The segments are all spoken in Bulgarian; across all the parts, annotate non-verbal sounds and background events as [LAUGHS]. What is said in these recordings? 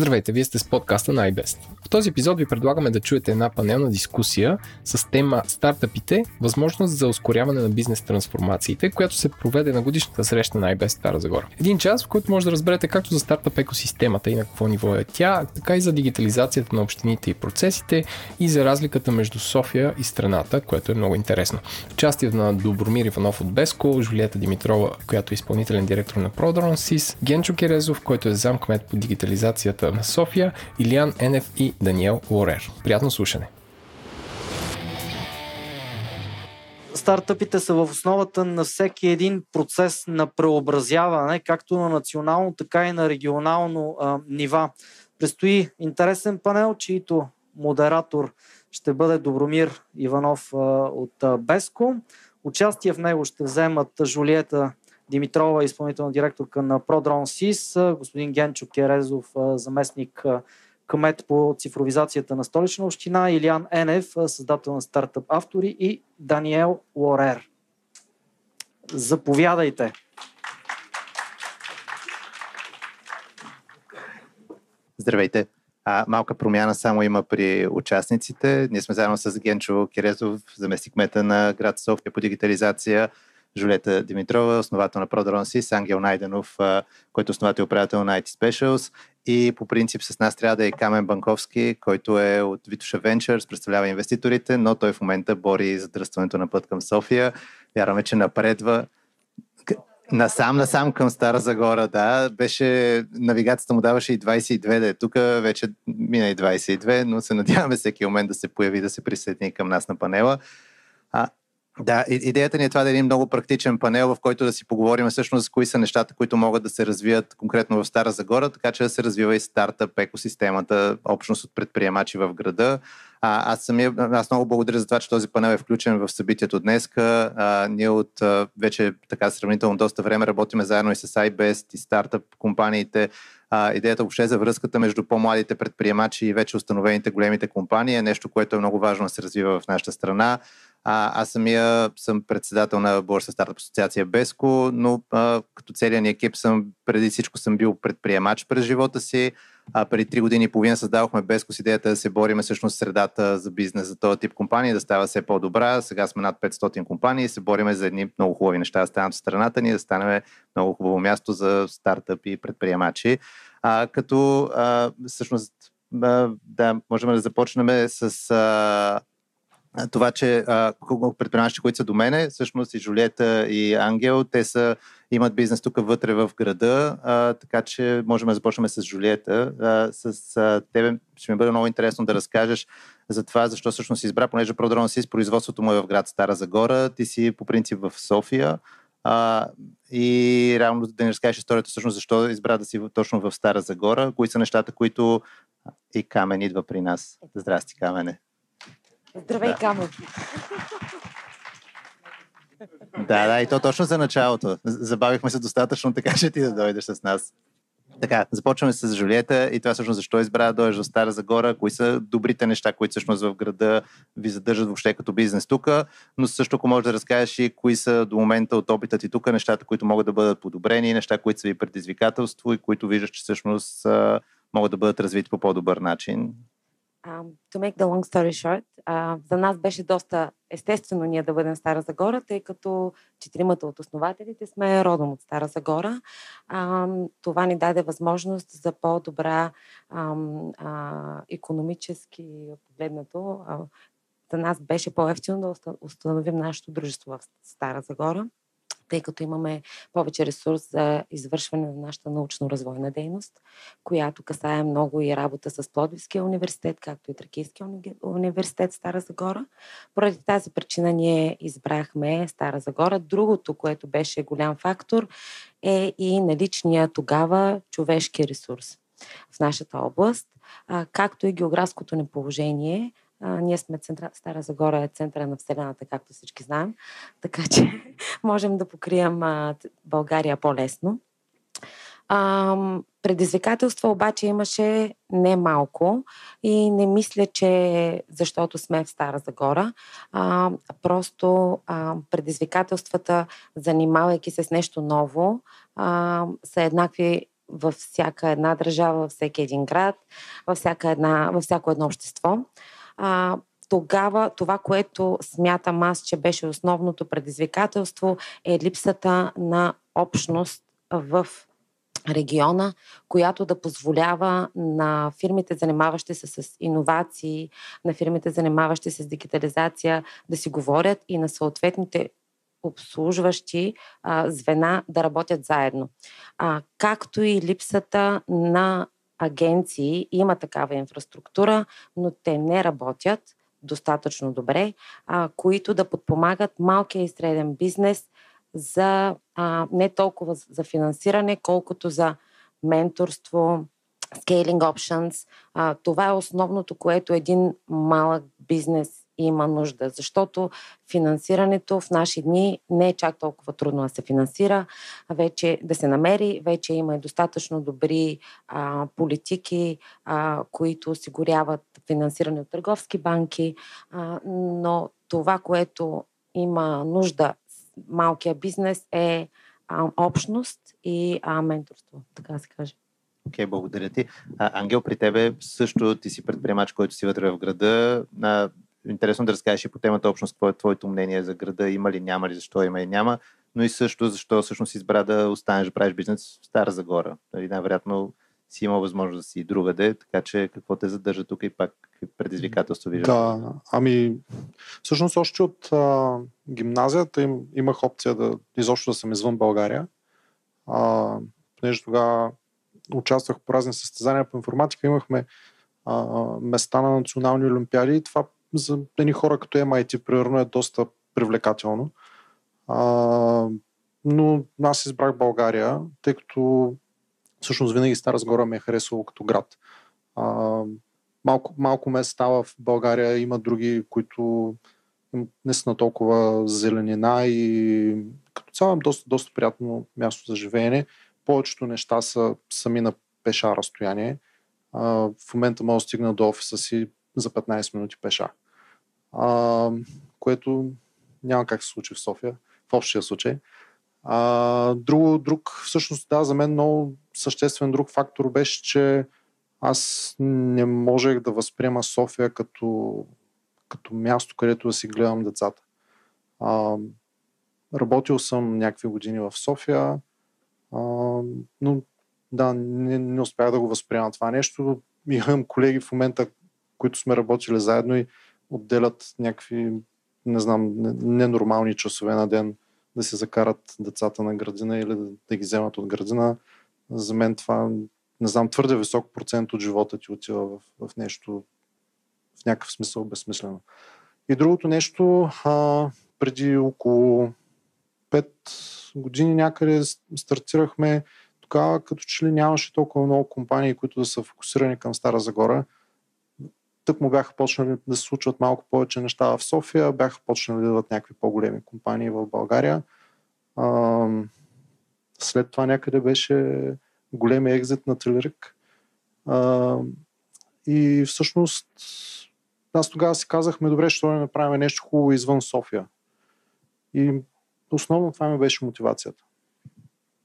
Здравейте, вие сте с подкаста на iBest. В този епизод ви предлагаме да чуете една панелна дискусия с тема Стартъпите – възможност за ускоряване на бизнес трансформациите, която се проведе на годишната среща на iBest Стара Загора. Един час, в който може да разберете както за стартъп екосистемата и на какво ниво е тя, така и за дигитализацията на общините и процесите и за разликата между София и страната, което е много интересно. Участие на Добромир Иванов от Беско, Жулиета Димитрова, която е изпълнителен директор на ProDronSys, Генчо Керезов, който е замкмет по дигитализацията на София, Илиан Енев и Даниел Лорер. Приятно слушане! Стартъпите са в основата на всеки един процес на преобразяване, както на национално, така и на регионално а, нива. Престои интересен панел, чието модератор ще бъде Добромир Иванов а, от а, Беско. Участие в него ще вземат Жулиета Димитрова, изпълнителна директорка на ProDrone SIS, господин Генчо Керезов, заместник кмет по цифровизацията на столична община, Илиан Енев, създател на стартъп автори и Даниел Лорер. Заповядайте! Здравейте! А, малка промяна само има при участниците. Ние сме заедно с Генчо Кирезов, заместник мета на град София по дигитализация, Жулета Димитрова, основател на ProDronSys, Ангел Найденов, който е основател и управител на IT Specials и по принцип с нас трябва да е Камен Банковски, който е от Витуша Ventures, представлява инвеститорите, но той в момента бори задръстването на път към София. Вярваме, че напредва. Насам, насам към Стара Загора, да. Беше, навигацията му даваше и 22 да е тук, вече мина и 22, но се надяваме всеки момент да се появи, да се присъедини към нас на панела. А, да, идеята ни е това да е един много практичен панел, в който да си поговорим всъщност кои са нещата, които могат да се развият конкретно в Стара Загора, така че да се развива и стартъп екосистемата, общност от предприемачи в града. А, аз, самия, аз много благодаря за това, че този панел е включен в събитието днес. ние от а, вече така сравнително доста време работиме заедно и с iBest и стартъп компаниите. А, идеята въобще за връзката между по-младите предприемачи и вече установените големите компании е нещо, което е много важно да се развива в нашата страна. А, аз самия съм председател на Борса Стартъп Асоциация Беско, но а, като целият ни екип съм, преди всичко съм бил предприемач през живота си. А, преди три години и половина създадохме Беско с идеята да се бориме всъщност средата за бизнес за този тип компании, да става все по-добра. Сега сме над 500 компании и се бориме за едни много хубави неща да станат в страната ни, да станем много хубаво място за стартъпи и предприемачи. А, като а, всъщност да, можем да започнем с а, това, че предприемачите, които са до мене, всъщност и Жулиета и Ангел, те са, имат бизнес тук вътре в града, а, така че можем да започнем с Жулиета. А, с а, тебе ще ми бъде много интересно да разкажеш за това, защо всъщност си избра, понеже Продрон си с производството му е в град Стара Загора, ти си по принцип в София. А, и реално да ни разкажеш историята всъщност защо избра да си точно в Стара Загора, кои са нещата, които и Камен идва при нас. Здрасти, Камене. Здравей, да. Камо! Да, да, и то точно за началото. Забавихме се достатъчно, така че ти да дойдеш с нас. Така, започваме с Жулиета и това всъщност защо избра да дойдеш в Стара Загора, кои са добрите неща, които всъщност в града ви задържат въобще като бизнес тук, но също ако можеш да разкажеш и кои са до момента от опита ти тук, нещата, които могат да бъдат подобрени, неща, които са ви предизвикателство и които виждаш, че всъщност могат да бъдат развити по по-добър начин. Um, to make the long story short, uh, за нас беше доста естествено ние да бъдем Стара Загора, тъй като четиримата от основателите сме родом от Стара Загора. Uh, това ни даде възможност за по-добра um, uh, економически погледнато. За нас беше по-ефтино да установим нашето дружество в Стара Загора тъй като имаме повече ресурс за извършване на нашата научно-развойна дейност, която касае много и работа с Плодивския университет, както и Тракийския университет Стара Загора. Поради тази причина ние избрахме Стара Загора. Другото, което беше голям фактор, е и наличния тогава човешки ресурс в нашата област, както и географското ни положение – ние сме центра, Стара Загора е центъра на Вселената, както всички знаем, така че [LAUGHS] можем да покрием а, България по-лесно. А, предизвикателства обаче имаше не малко и не мисля, че защото сме в Стара Загора, а, просто а, предизвикателствата, занимавайки се с нещо ново, а, са еднакви във всяка една държава, във всеки един град, във, всяка една, във всяко едно общество. А, тогава това, което смятам аз, че беше основното предизвикателство, е липсата на общност в региона, която да позволява на фирмите, занимаващи се с иновации, на фирмите, занимаващи се с дигитализация, да си говорят и на съответните обслужващи а, звена да работят заедно. А, както и липсата на агенции, има такава инфраструктура, но те не работят достатъчно добре, а, които да подпомагат малкия и среден бизнес за а, не толкова за финансиране, колкото за менторство, scaling options. А, това е основното, което един малък бизнес има нужда, защото финансирането в наши дни не е чак толкова трудно да се финансира, вече да се намери, вече има и достатъчно добри а, политики, а, които осигуряват финансиране от търговски банки, а, но това, което има нужда малкия бизнес е а, общност и а, менторство, така се каже. Окей, okay, благодаря ти. А, Ангел, при тебе също ти си предприемач, който си вътре в града. А, интересно да разкажеш и по темата общност, какво е твоето мнение за града, има ли, няма ли, защо има и няма, но и също защо всъщност избра да останеш да правиш бизнес в Стара Загора. Нали, най-вероятно си имал възможност да си и другаде, така че какво те задържа тук и пак какви предизвикателства виждаш? Да, ами всъщност още от а, гимназията им, имах опция да изобщо да съм извън България. А, понеже тогава участвах по разни състезания по информатика, имахме а, места на национални олимпиади и това за едни хора като MIT, примерно, е доста привлекателно. А, но аз избрах България, тъй като всъщност винаги Стара Сгора ми е харесвало като град. А, малко, малко места в България има други, които не са на толкова зеленина и като цяло е доста, доста приятно място за живеене. Повечето неща са сами на пеша разстояние. А, в момента мога да стигна до офиса си за 15 минути пеша. А, което няма как се случи в София, в общия случай. А, друго, друг, всъщност, да, за мен много съществен друг фактор беше, че аз не можех да възприема София като, като място, където да си гледам децата. А, работил съм някакви години в София, а, но да, не, не успях да го възприема това нещо. Имам колеги в момента, които сме работили заедно и отделят някакви, не знам, ненормални часове на ден да се закарат децата на градина или да, да ги вземат от градина. За мен това, не знам, твърде висок процент от живота ти отива в, в нещо в някакъв смисъл безсмислено. И другото нещо, а, преди около 5 години някъде стартирахме тогава, като че ли нямаше толкова много компании, които да са фокусирани към Стара Загора тък му бяха почнали да се случват малко повече неща в София, бяха почнали да дадат някакви по-големи компании в България. А, след това някъде беше големи екзит на Телерик. А, и всъщност аз тогава си казахме, добре, ще не направим нещо хубаво извън София. И основно това ми беше мотивацията.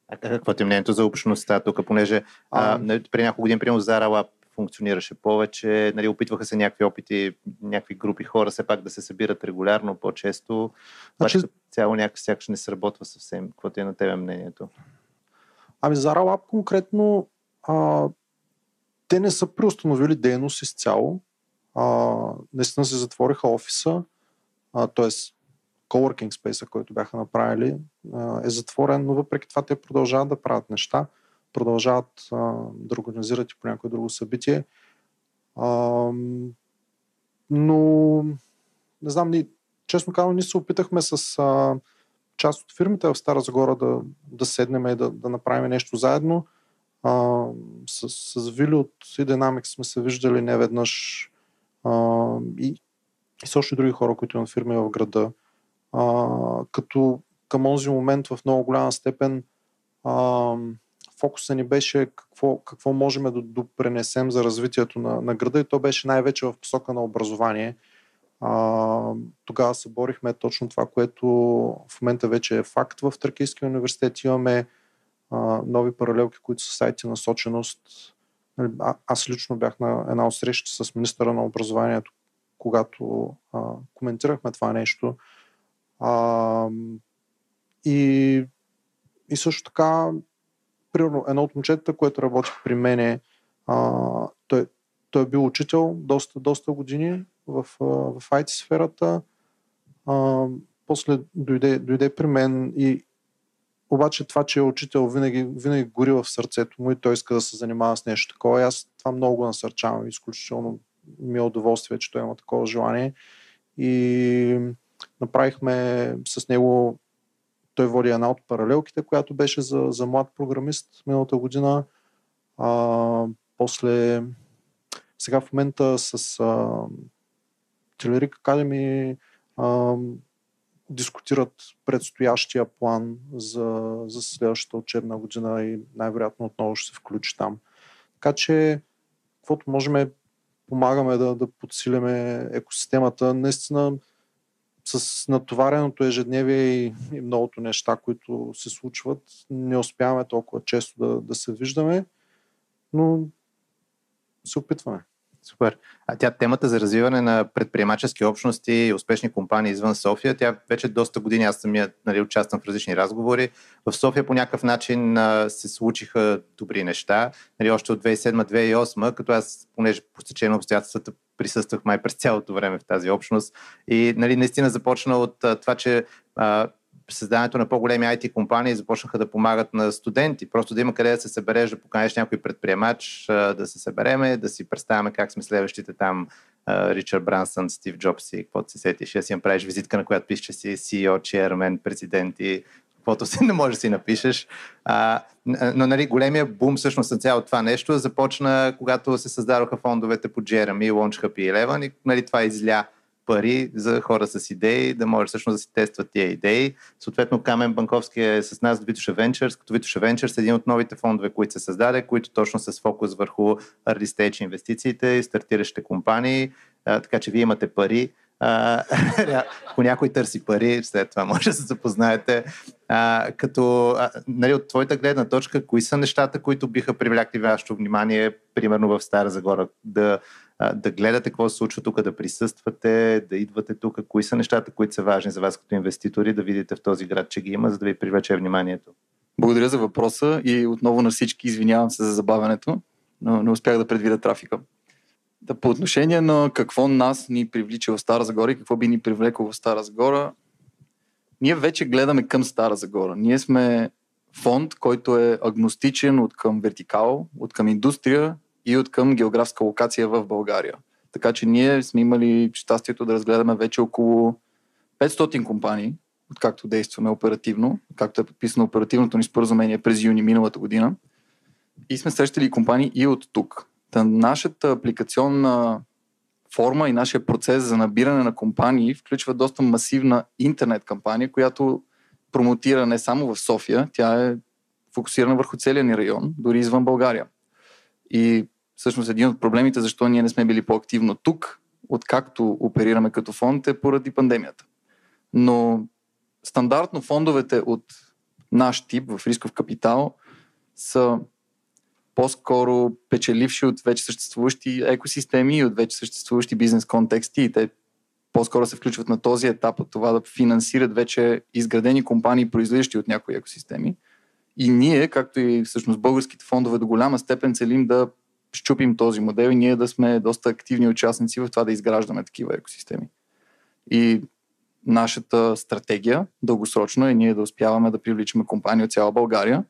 А какво е мнението за общността тук, понеже а, а, при няколко години, примерно, Zara Lab функционираше повече. Нали, опитваха се някакви опити, някакви групи хора все пак да се събират регулярно, по-често. Значи... цяло някак сякаш не сработва съвсем. Какво ти е на тебе мнението? Ами за Ralab конкретно а, те не са преустановили дейност изцяло. А, наистина се затвориха офиса, т.е. coworking space, който бяха направили, а, е затворен, но въпреки това те продължават да правят неща продължават а, да организират и по някое друго събитие. А, но, не знам, ни, честно казано, ние се опитахме с а, част от фирмите в Стара Загора да, да седнем и да, да направим нещо заедно. А, с, с Вили от e сме се виждали не веднъж а, и, и с още други хора, които имат фирми в града. А, като към този момент в много голяма степен а, фокуса ни беше какво, какво можем да допренесем за развитието на, на града и то беше най-вече в посока на образование. А, тогава се борихме точно това, което в момента вече е факт в Тракийския университет. Имаме а, нови паралелки, които са сайти насоченост. Нали, а, аз лично бях на една от срещи с министъра на образованието, когато а, коментирахме това нещо. А, и, и също така, примерно, едно от момчетата, което работи при мене, а, той, той е бил учител доста, доста години в, в IT сферата. А, после дойде, дойде при мен и обаче това, че е учител, винаги, винаги гори в сърцето му и той иска да се занимава с нещо такова. И аз това много го насърчавам. Изключително ми е удоволствие, че той има такова желание. И направихме с него той води една от паралелките, която беше за, за млад програмист миналата година. А, после сега в момента с Телерик Академи дискутират предстоящия план за, за следващата учебна година и най-вероятно отново ще се включи там. Така че, каквото можем, помагаме да, да подсилиме екосистемата. Наистина, с натовареното ежедневие и, и многото неща, които се случват, не успяваме толкова често да, да се виждаме, но се опитваме. Супер. А тя темата за развиване на предприемачески общности и успешни компании извън София, тя вече доста години, аз самия нали, участвам в различни разговори. В София по някакъв начин а, се случиха добри неща. Нали, още от 2007-2008, като аз, понеже по стечение на обстоятелствата, присъствах май през цялото време в тази общност. И нали, наистина започна от а, това, че а, създаването на по-големи IT компании започнаха да помагат на студенти. Просто да има къде да се събереш, да поканеш някой предприемач, да се събереме, да си представяме как сме следващите там Ричард Брансън, Стив Джобс и каквото се сетиш. Да си направиш визитка, на която пише, че си CEO, chairman, президент и каквото си не можеш да си напишеш. А, но нали, големия бум всъщност на цялото това нещо започна, когато се създадоха фондовете по Jeremy, Launch Happy Eleven и нали, това изля пари за хора с идеи, да може всъщност да си тестват тия идеи. Съответно, Камен Банковски е с нас от Витоша Ventures, като Витоша Ventures е един от новите фондове, които се създаде, които точно с фокус върху early stage инвестициите и стартиращите компании, а, така че вие имате пари. Ако [LAUGHS] някой търси пари, след това може да се запознаете. А, като, а, нали, от твоята гледна точка, кои са нещата, които биха привлякли вашето внимание, примерно в Стара Загора, да да гледате какво се случва тук, да присъствате, да идвате тук, кои са нещата, които са важни за вас като инвеститори, да видите в този град, че ги има, за да ви привлече вниманието. Благодаря за въпроса и отново на всички извинявам се за забавянето, но не успях да предвида трафика. Да, по отношение на какво нас ни привлича в Стара Загора и какво би ни привлекло в Стара Загора, ние вече гледаме към Стара Загора. Ние сме фонд, който е агностичен от към вертикал, от към индустрия и от към географска локация в България. Така че ние сме имали щастието да разгледаме вече около 500 компании, откакто действаме оперативно, както е подписано оперативното ни споразумение през юни миналата година. И сме срещали компании и от тук. Та нашата апликационна форма и нашия процес за набиране на компании включва доста масивна интернет кампания, която промотира не само в София, тя е фокусирана върху целия ни район, дори извън България. И всъщност един от проблемите, защо ние не сме били по-активно тук, откакто оперираме като фонд, е поради пандемията. Но стандартно фондовете от наш тип в рисков капитал са по-скоро печеливши от вече съществуващи екосистеми и от вече съществуващи бизнес контексти и те по-скоро се включват на този етап от това да финансират вече изградени компании, произлизащи от някои екосистеми. И ние, както и всъщност българските фондове до голяма степен целим да щупим този модел и ние да сме доста активни участници в това да изграждаме такива екосистеми. И нашата стратегия дългосрочно е ние да успяваме да привличаме компании от цяла България,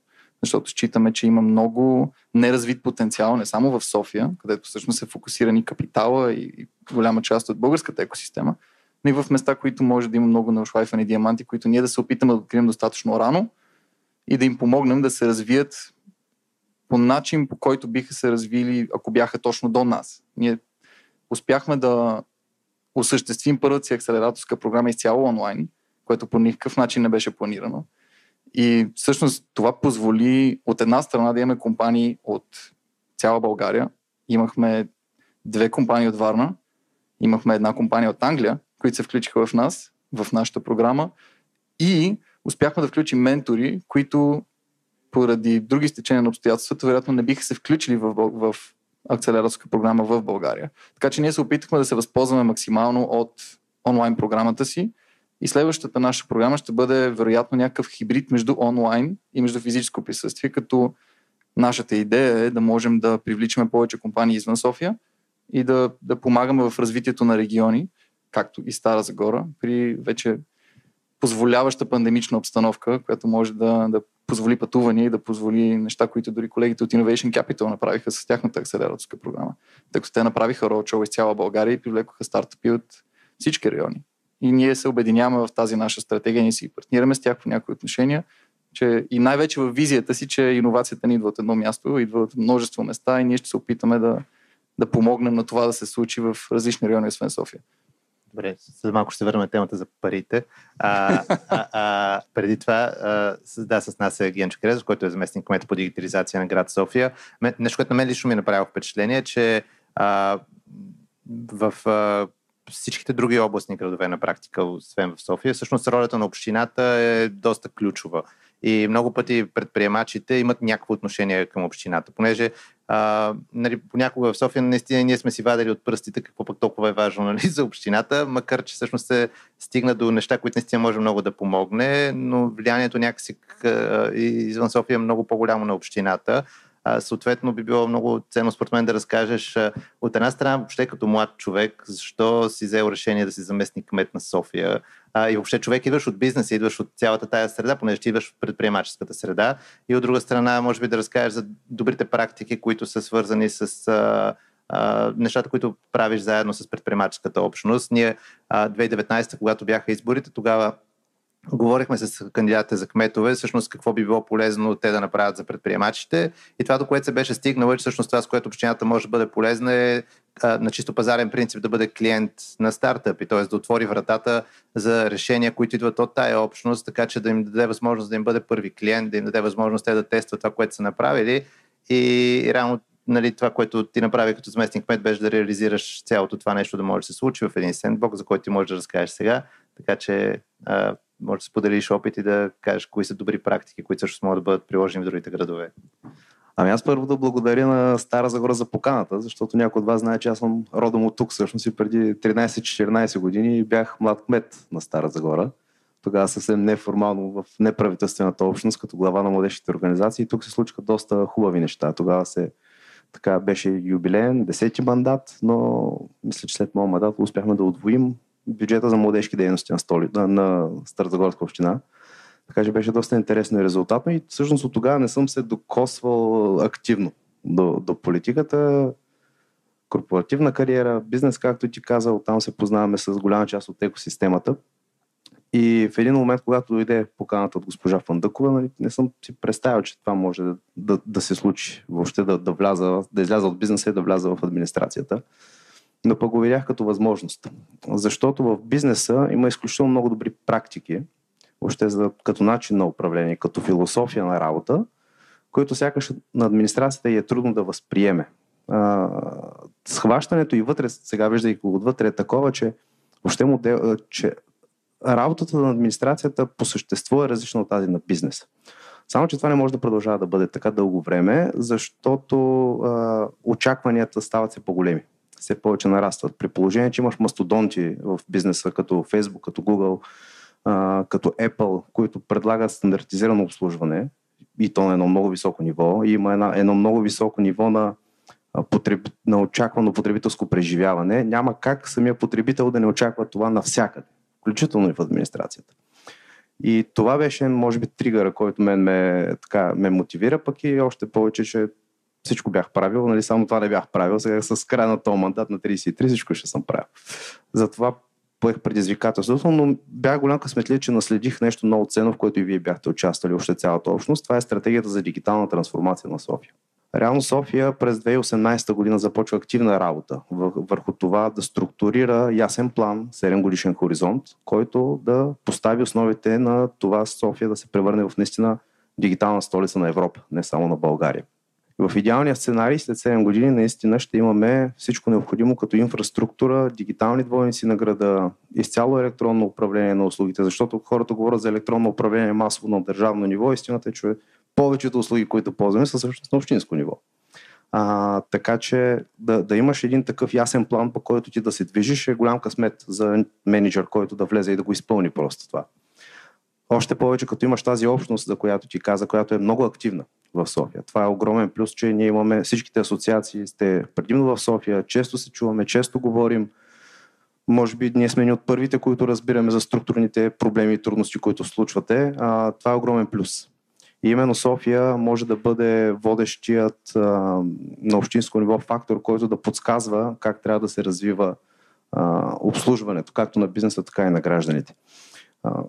защото считаме, че има много неразвит потенциал не само в София, където всъщност е фокусирани капитала и голяма част от българската екосистема, но и в места, които може да има много наушвайфани диаманти, които ние да се опитаме да открием достатъчно рано и да им помогнем да се развият по начин, по който биха се развили, ако бяха точно до нас. Ние успяхме да осъществим първата си акселераторска програма изцяло онлайн, което по никакъв начин не беше планирано. И всъщност това позволи от една страна да имаме компании от цяла България. Имахме две компании от Варна, имахме една компания от Англия, които се включиха в нас, в нашата програма и успяхме да включим ментори, които поради други стечения на обстоятелствата, вероятно не биха се включили в, в акцелераторска програма в България. Така че ние се опитахме да се възползваме максимално от онлайн програмата си и следващата наша програма ще бъде вероятно някакъв хибрид между онлайн и между физическо присъствие, като нашата идея е да можем да привличаме повече компании извън София и да, да помагаме в развитието на региони, както и Стара Загора, при вече позволяваща пандемична обстановка, която може да, да позволи пътувания и да позволи неща, които дори колегите от Innovation Capital направиха с тяхната акселераторска програма. Тъй като те направиха роучоу из цяла България и привлекоха стартъпи от всички райони. И ние се обединяваме в тази наша стратегия, ние си партнираме с тях в някои отношения, че и най-вече в визията си, че иновацията ни идва от едно място, идва от множество места и ние ще се опитаме да, да помогнем на това да се случи в различни райони, освен София. Добре, след малко ще се върнем темата за парите. А, а, а, преди това, а, да, с нас е Генчо Крезов, който е заместник кмет по дигитализация на град София. Нещо, което на мен лично ми е направило впечатление, че а, в а, всичките други областни градове на практика, освен в София, всъщност ролята на общината е доста ключова. И много пъти предприемачите имат някакво отношение към общината, понеже а, нали, понякога в София наистина ние сме си вадили от пръстите какво пък толкова е важно [LAUGHS] нали, за общината, макар че всъщност се стигна до неща, които наистина може много да помогне, но влиянието някакси извън София е много по-голямо на общината а, съответно би било много ценно според мен да разкажеш а, от една страна въобще като млад човек, защо си взел решение да си заместник кмет на София а, и въобще човек идваш от бизнеса, идваш от цялата тая среда, понеже ти идваш в предприемаческата среда и от друга страна може би да разкажеш за добрите практики, които са свързани с а, Uh, нещата, които правиш заедно с предприемаческата общност. Ние uh, 2019, когато бяха изборите, тогава Говорихме с кандидатите за кметове, всъщност какво би било полезно те да направят за предприемачите. И това, до което се беше стигнало, е, че всъщност това, с което общината може да бъде полезна е на чисто пазарен принцип да бъде клиент на стартъпи, т.е. да отвори вратата за решения, които идват от тая общност, така че да им даде възможност да им бъде първи клиент, да им даде възможност те да тестват това, което са направили. И, и реално нали, това, което ти направи като заместник кмет, беше да реализираш цялото това нещо да може да се случи в един сендбок, за който ти можеш да разкажеш сега. Така че може да споделиш опит и да кажеш кои са добри практики, които също могат да бъдат приложени в другите градове. Ами аз първо да благодаря на Стара Загора за поканата, защото някой от вас знае, че аз съм родом от тук. Всъщност и преди 13-14 години бях млад кмет на Стара Загора. Тогава съвсем неформално в неправителствената общност, като глава на младежките организации. Тук се случиха доста хубави неща. Тогава се така беше юбилеен, десети мандат, но мисля, че след моят мандат успяхме да отвоим бюджета за младежки дейности на, столи, на, Старозагорска община. Така че беше доста интересно и резултатно и всъщност от тогава не съм се докосвал активно до, до политиката. Корпоративна кариера, бизнес, както ти казал, там се познаваме с голяма част от екосистемата. И в един момент, когато дойде поканата от госпожа Фандъкова, нали, не съм си представил, че това може да, да, да се случи. Въобще да, да, вляза, да изляза от бизнеса и да вляза в администрацията но пък го видях като възможност. Защото в бизнеса има изключително много добри практики, въобще за, като начин на управление, като философия на работа, които сякаш на администрацията е трудно да възприеме. А, схващането и вътре, сега виждайки го отвътре, е такова, че въобще модел, че работата на администрацията по същество е различна от тази на бизнеса. Само, че това не може да продължава да бъде така дълго време, защото а, очакванията стават се по-големи все повече нарастват. При положение, че имаш мастодонти в бизнеса, като Facebook, като Google, като Apple, които предлагат стандартизирано обслужване, и то на едно много високо ниво, и има една, едно много високо ниво на, на очаквано потребителско преживяване, няма как самия потребител да не очаква това навсякъде, включително и в администрацията. И това беше, може би, тригъра, който мен ме, така, ме мотивира, пък и още повече, че всичко бях правил, нали, само това не бях правил. Сега с края на този мандат на 33 всичко ще съм правил. Затова поех предизвикателството, но бях голям късметлив, че наследих нещо много ценно, в което и вие бяхте участвали още цялата общност. Това е стратегията за дигитална трансформация на София. Реално София през 2018 година започва активна работа върху това да структурира ясен план, 7 годишен хоризонт, който да постави основите на това София да се превърне в наистина дигитална столица на Европа, не само на България. В идеалния сценарий след 7 години наистина ще имаме всичко необходимо като инфраструктура, дигитални двойници на града, изцяло електронно управление на услугите, защото хората говорят за електронно управление масово на държавно ниво. Истината е, че повечето услуги, които ползваме, са всъщност на общинско ниво. А, така че да, да имаш един такъв ясен план, по който ти да се движиш, е голям късмет за менеджер, който да влезе и да го изпълни просто това. Още повече, като имаш тази общност, за която ти каза, която е много активна в София. Това е огромен плюс, че ние имаме всичките асоциации, сте предимно в София, често се чуваме, често говорим. Може би ние сме ни от първите, които разбираме за структурните проблеми и трудности, които случвате. А, това е огромен плюс. И именно София може да бъде водещият а, на общинско ниво фактор, който да подсказва как трябва да се развива а, обслужването, както на бизнеса, така и на гражданите. А,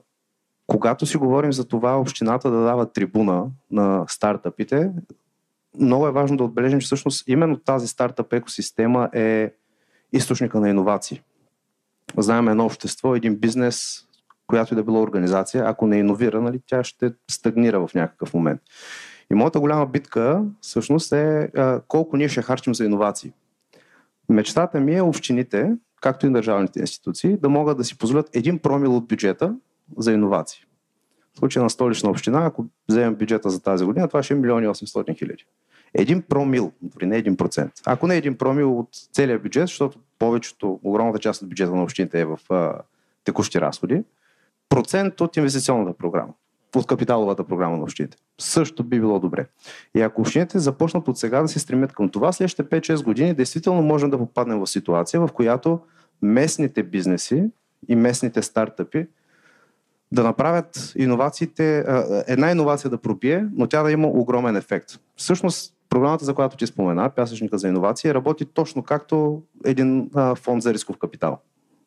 когато си говорим за това общината да дава трибуна на стартъпите, много е важно да отбележим, че всъщност именно тази стартъп екосистема е източника на иновации. Знаем едно общество, един бизнес, която и да била организация, ако не иновира, нали, тя ще стагнира в някакъв момент. И моята голяма битка всъщност е колко ние ще харчим за иновации. Мечтата ми е общините, както и държавните институции, да могат да си позволят един промил от бюджета за иновации. В случая на столична община, ако вземем бюджета за тази година, това ще е 1 800 хиляди. Един промил, дори не един процент. Ако не един промил от целия бюджет, защото повечето, огромната част от бюджета на общините е в а, текущи разходи, процент от инвестиционната програма, от капиталовата програма на общините. Също би било добре. И ако общините започнат от сега да се стремят към това, следващите 5-6 години действително можем да попаднем в ситуация, в която местните бизнеси и местните стартъпи да направят иновациите, една иновация да пробие, но тя да има огромен ефект. Всъщност, програмата, за която ти спомена, Пясъчника за иновации, работи точно както един фонд за рисков капитал.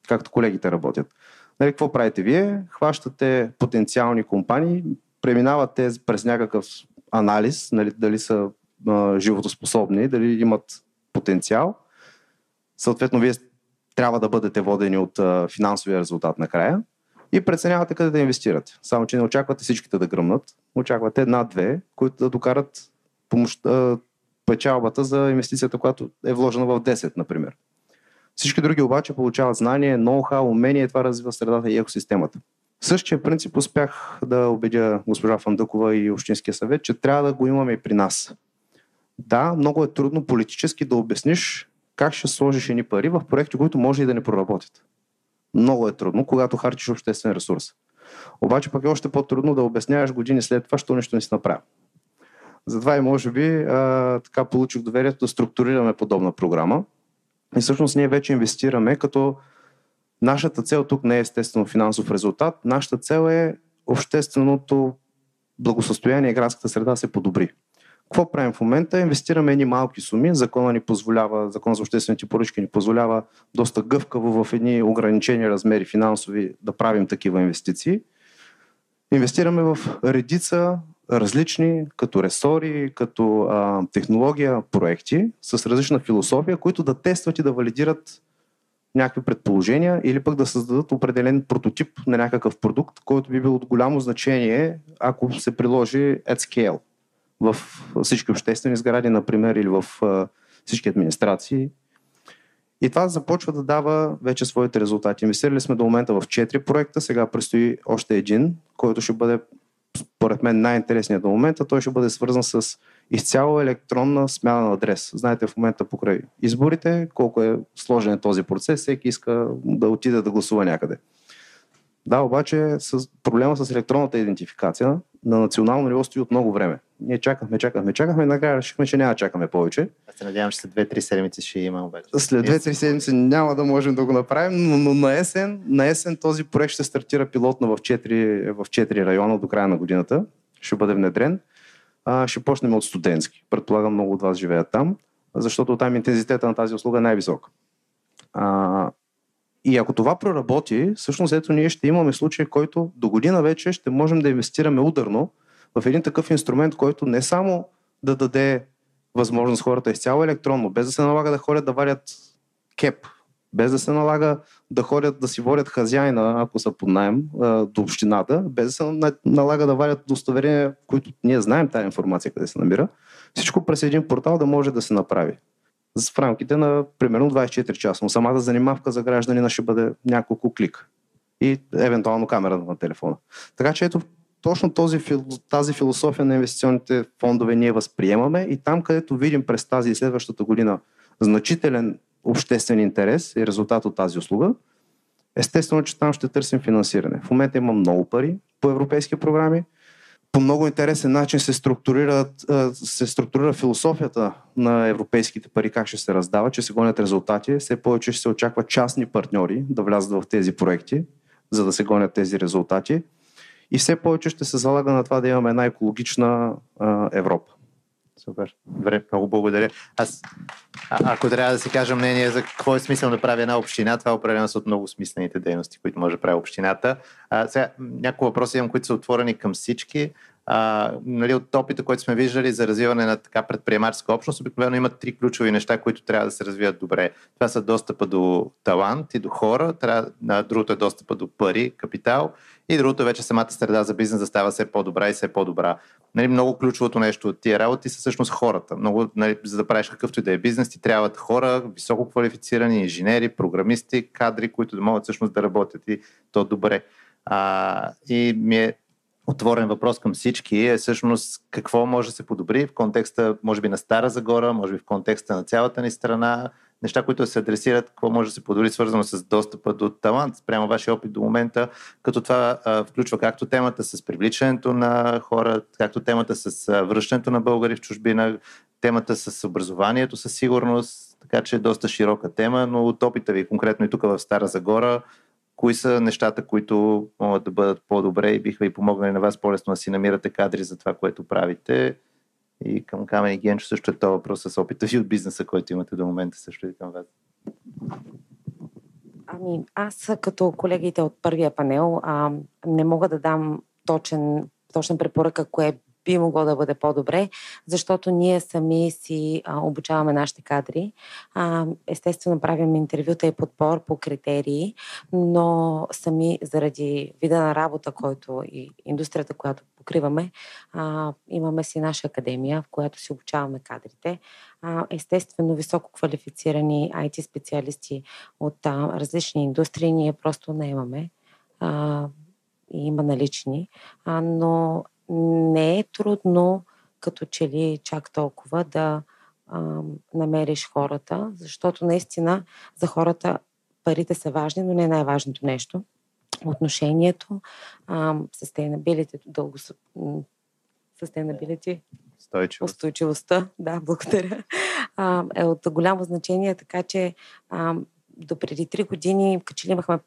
Както колегите работят. Нали, какво правите вие? Хващате потенциални компании, преминавате през някакъв анализ, нали, дали са а, животоспособни, дали имат потенциал. Съответно, вие трябва да бъдете водени от а, финансовия резултат накрая и преценявате къде да инвестирате. Само, че не очаквате всичките да гръмнат, очаквате една-две, които да докарат помощта, печалбата за инвестицията, която е вложена в 10, например. Всички други обаче получават знание, ноу-хау, умение, това развива средата и екосистемата. Същия принцип успях да убедя госпожа Фандъкова и Общинския съвет, че трябва да го имаме и при нас. Да, много е трудно политически да обясниш как ще сложиш едни пари в проекти, които може и да не проработят. Много е трудно, когато харчиш обществен ресурс. Обаче пък е още по-трудно да обясняваш години след това, що нищо не си направи. Затова и може би а, така получих доверието да структурираме подобна програма. И всъщност ние вече инвестираме, като нашата цел тук не е естествено финансов резултат, нашата цел е общественото благосъстояние и градската среда се подобри. Какво правим в момента? Инвестираме едни малки суми. Закона ни позволява, закон за обществените поръчки ни позволява доста гъвкаво в едни ограничени размери финансови да правим такива инвестиции. Инвестираме в редица различни, като ресори, като а, технология, проекти с различна философия, които да тестват и да валидират някакви предположения или пък да създадат определен прототип на някакъв продукт, който би бил от голямо значение, ако се приложи at scale в всички обществени сгради, например, или в всички администрации. И това започва да дава вече своите резултати. Инвестирали сме до момента в 4 проекта, сега предстои още един, който ще бъде според мен най-интересният до момента, той ще бъде свързан с изцяло електронна смяна на адрес. Знаете в момента покрай изборите колко е сложен този процес, всеки иска да отиде да гласува някъде. Да, обаче с проблема с електронната идентификация на национално ниво стои от много време. Ние чакахме, чакахме, чакахме и накрая решихме, че няма да чакаме повече. Аз се надявам, че след 2-3 седмици ще има обаче. След 2-3 седмици няма да можем да го направим, но, но на, есен, на есен този проект ще стартира пилотно в 4, в 4 района до края на годината. Ще бъде внедрен. А, ще почнем от студентски. Предполагам, много от вас живеят там, защото там интензитета на тази услуга е най-висок. А, и ако това проработи, всъщност ето ние ще имаме случай, който до година вече ще можем да инвестираме ударно в един такъв инструмент, който не само да даде възможност хората изцяло електронно, без да се налага да ходят да варят кеп, без да се налага да ходят да си водят хазяйна, ако са под найем, до общината, без да се налага да варят удостоверения, които ние знаем тази информация къде се намира, всичко през един портал да може да се направи в рамките на примерно 24 часа. Но самата занимавка за гражданина ще бъде няколко клика и евентуално камера на телефона. Така че ето точно този, тази философия на инвестиционните фондове ние възприемаме и там, където видим през тази и следващата година значителен обществен интерес и резултат от тази услуга, естествено, че там ще търсим финансиране. В момента има много пари по европейски програми. По много интересен начин се, се структурира философията на европейските пари, как ще се раздават, че се гонят резултати. Все повече ще се очаква частни партньори да влязат в тези проекти, за да се гонят тези резултати. И все повече ще се залага на това да имаме една екологична Европа. Супер. Добре, много благодаря. Аз, а, ако трябва да си кажа мнение за какво е смисъл да прави една община, това е определено са от много смислените дейности, които може да прави общината. А, сега, няколко въпроси имам, които са отворени към всички. А, нали, от опита, който сме виждали за развиване на така предприемаческа общност, обикновено има три ключови неща, които трябва да се развият добре. Това са достъпа до талант и до хора, трябва, другото е достъпа до пари, капитал и другото вече самата среда за бизнес да става все по-добра и все по-добра. Нали, много ключовото нещо от тия работи са всъщност хората. Много, нали, за да правиш какъвто и да е бизнес, ти трябват хора, високо квалифицирани инженери, програмисти, кадри, които да могат всъщност да работят и то добре. А, и ми е отворен въпрос към всички е всъщност какво може да се подобри в контекста, може би на Стара Загора, може би в контекста на цялата ни страна, неща, които се адресират, какво може да се подобри свързано с достъпа до талант, спрямо вашия опит до момента, като това а, включва както темата с привличането на хора, както темата с а, връщането на българи в чужбина, темата с образованието със сигурност, така че е доста широка тема, но от опита ви конкретно и тук в Стара Загора, кои са нещата, които могат да бъдат по-добре и биха ви помогнали на вас по-лесно да си намирате кадри за това, което правите. И към Камен и Генчо също е този въпрос с опита ви от бизнеса, който имате до момента също и към вас. Ами, аз като колегите от първия панел а, не мога да дам точен, точен препоръка, кое би могло да бъде по-добре, защото ние сами си а, обучаваме нашите кадри. А, естествено, правим интервюта и подбор по критерии, но сами заради вида на работа, който и индустрията, която покриваме, а, имаме си наша академия, в която си обучаваме кадрите. А, естествено, високо квалифицирани IT специалисти от а, различни индустрии ние просто не имаме. А, и има налични, а, но не е трудно като че ли чак толкова да а, намериш хората, защото наистина за хората парите са важни, но не е най-важното нещо. Отношението, а, sustainability, дълго, sustainability, Устойчивост. устойчивостта, да, благодаря, а, е от голямо значение, така че а, до преди три години, като че ли имахме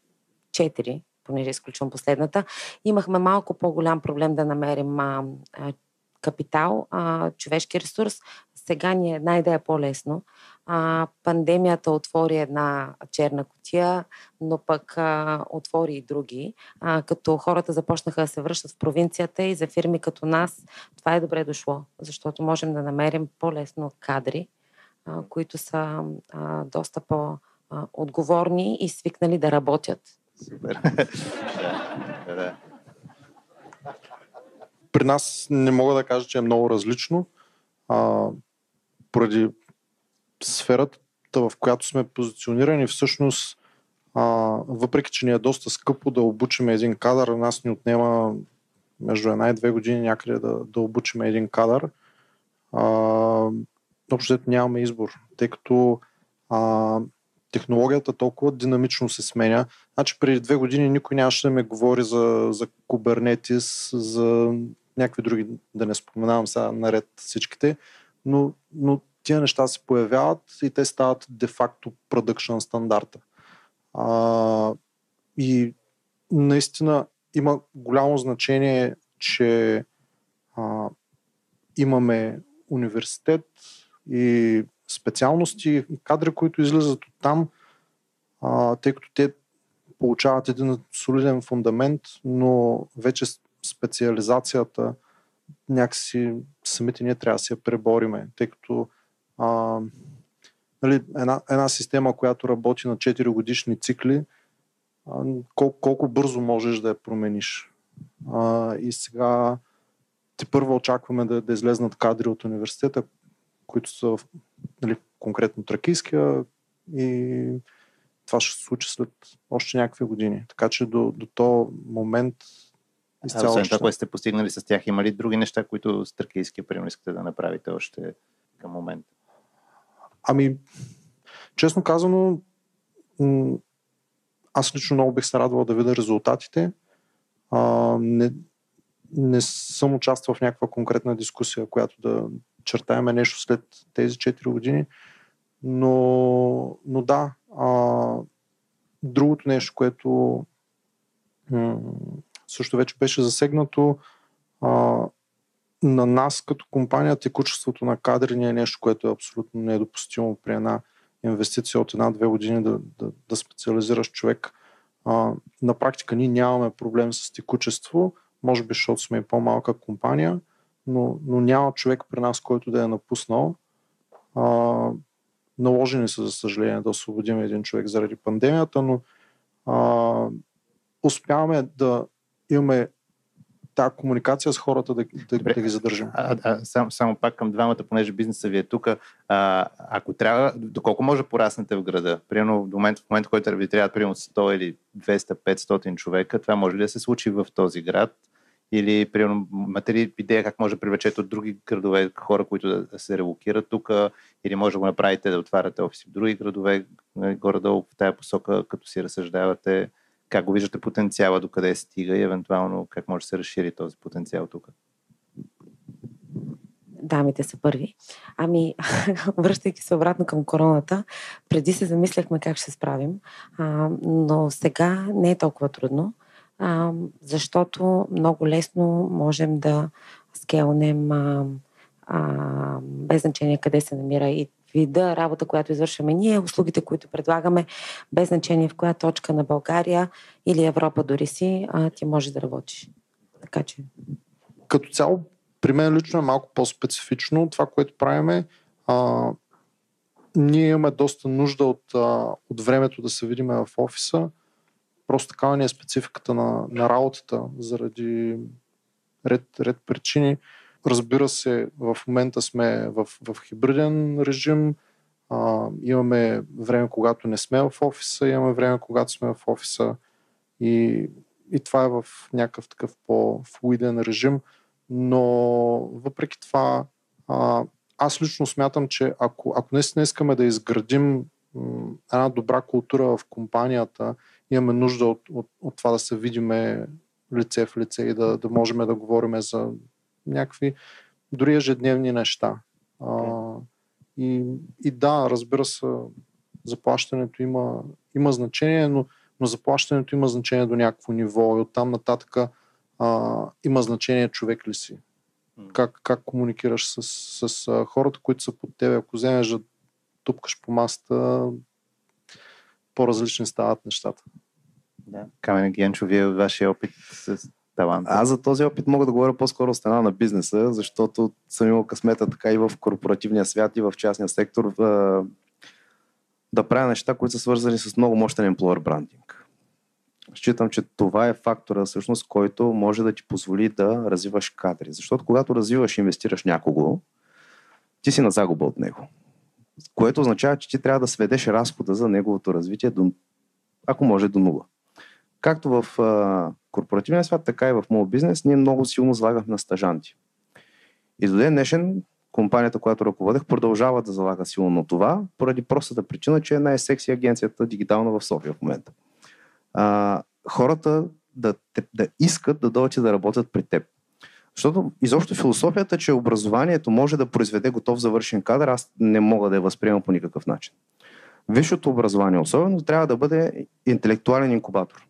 четири понеже изключвам последната, имахме малко по-голям проблем да намерим а, а, капитал, а, човешки ресурс. Сега ни е една идея по-лесно. А, пандемията отвори една черна котия, но пък а, отвори и други. А, като хората започнаха да се връщат в провинцията и за фирми като нас това е добре дошло, защото можем да намерим по-лесно кадри, а, които са а, доста по-отговорни и свикнали да работят Супер. При нас не мога да кажа, че е много различно. А, поради сферата, в която сме позиционирани, всъщност, а, въпреки че ни е доста скъпо да обучим един кадър, нас ни отнема между една и две години някъде да, да обучим един кадър. Общо нямаме избор, тъй като а, технологията толкова динамично се сменя. Значи преди две години никой нямаше да ме говори за, за Kubernetes, за някакви други, да не споменавам сега наред всичките, но, но тия неща се появяват и те стават де-факто продъкшн стандарта. А, и наистина има голямо значение, че а, имаме университет и специалности и кадри, които излизат от там, а, тъй като те получават един солиден фундамент, но вече специализацията някакси самите ние трябва да се я пребориме, тъй като а, нали, една, една система, която работи на 4 годишни цикли, а, колко, колко бързо можеш да я промениш. А, и сега ти първо очакваме да, да излезнат кадри от университета, които са нали, конкретно тракийския и това ще се случи след още някакви години. Така че до, до този момент А, освен това, което сте постигнали с тях, има ли други неща, които с тракийския пример искате да направите още към момента? Ами, честно казано, аз лично много бих се радвал да видя резултатите. А, не, не съм участвал в някаква конкретна дискусия, която да чертаеме нещо след тези 4 години. Но, но да, а, другото нещо, което м- също вече беше засегнато, а, на нас като компания текучеството на кадри не е нещо, което е абсолютно недопустимо при една инвестиция от една-две години да, да, да специализираш човек. А, на практика ние нямаме проблем с текучество, може би защото сме и по-малка компания, но, но няма човек при нас, който да е напуснал. А, наложени са, за съжаление, да освободим един човек заради пандемията, но а, успяваме да имаме тази комуникация с хората да, да, Добре. да ги задържим. А, а, само, само пак към двамата, понеже бизнеса ви е тук. А, ако трябва, доколко може да пораснете в града? Примерно в момента, в момента, в който ви трябва примерно 100 или 200-500 човека, това може ли да се случи в този град? Или, примерно, имате ли идея как може да привлечете от други градове хора, които да се релокират тук? Или може да го направите да отваряте офиси в други градове, нали, горе-долу в тая посока, като си разсъждавате? Как го виждате потенциала, докъде стига и евентуално как може да се разшири този потенциал тук? дамите са първи. Ами, [LAUGHS] връщайки се обратно към короната, преди се замисляхме как ще справим, а, но сега не е толкова трудно а, защото много лесно можем да скелнем а, а, без значение къде се намира и вида работа, която извършваме ние, услугите, които предлагаме, без значение в коя точка на България или Европа дори си, а, ти може да работиш. Така че. Като цяло, при мен лично е малко по-специфично. Това, което правиме, а, ние имаме доста нужда от, а, от времето да се видим в офиса Просто такава ни е спецификата на, на работата заради ред, ред причини. Разбира се, в момента сме в, в хибриден режим. А, имаме време, когато не сме в офиса, имаме време, когато сме в офиса. И, и това е в някакъв такъв по-флуиден режим. Но въпреки това, а, аз лично смятам, че ако, ако наистина искаме да изградим една добра култура в компанията имаме нужда от, от, от това да се видиме лице в лице и да, да можем да говорим за някакви дори ежедневни неща. А, и, и да, разбира се, заплащането има, има значение, но, но заплащането има значение до някакво ниво и оттам нататък а, има значение човек ли си. Как, как комуникираш с, с, с хората, които са под тебе. Ако вземеш да тупкаш по масата, по-различни стават нещата. Да. Камен Генчо, вие от вашия опит с талант. Аз за този опит мога да говоря по-скоро страна на бизнеса, защото съм имал късмета така и в корпоративния свят и в частния сектор да, правя неща, които са свързани с много мощен employer брандинг. Считам, че това е фактора, всъщност, който може да ти позволи да развиваш кадри. Защото когато развиваш и инвестираш някого, ти си на загуба от него. Което означава, че ти трябва да сведеш разхода за неговото развитие до, ако може, до нула. Както в корпоративния свят, така и в моят бизнес, ние много силно залагахме на стажанти. И до ден днешен компанията, която ръководех, продължава да залага силно на това, поради простата причина, че е най-секси агенцията дигитална в София в момента. А, хората да, да искат да дойдат и да работят при теб. Защото изобщо философията, че образованието може да произведе готов завършен кадър, аз не мога да я възприемам по никакъв начин. Висшето образование особено трябва да бъде интелектуален инкубатор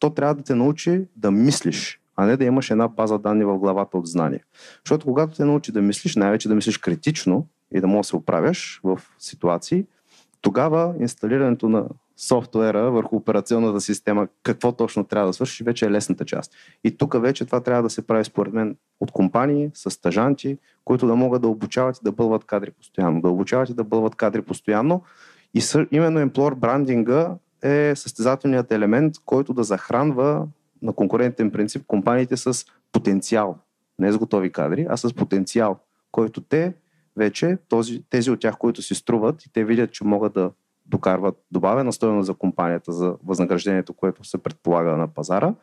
то трябва да те научи да мислиш, а не да имаш една база данни в главата от знания. Защото когато те научи да мислиш, най-вече да мислиш критично и да можеш да се оправяш в ситуации, тогава инсталирането на софтуера върху операционната система, какво точно трябва да свърши, вече е лесната част. И тук вече това трябва да се прави според мен от компании, с стажанти, които да могат да обучават и да бълват кадри постоянно. Да обучават и да бълват кадри постоянно. И именно employer брандинга е състезателният елемент, който да захранва на конкурентен принцип компаниите с потенциал. Не с готови кадри, а с потенциал, който те вече, този, тези от тях, които си струват и те видят, че могат да докарват добавена стоеност за компанията, за възнаграждението, което се предполага на пазара,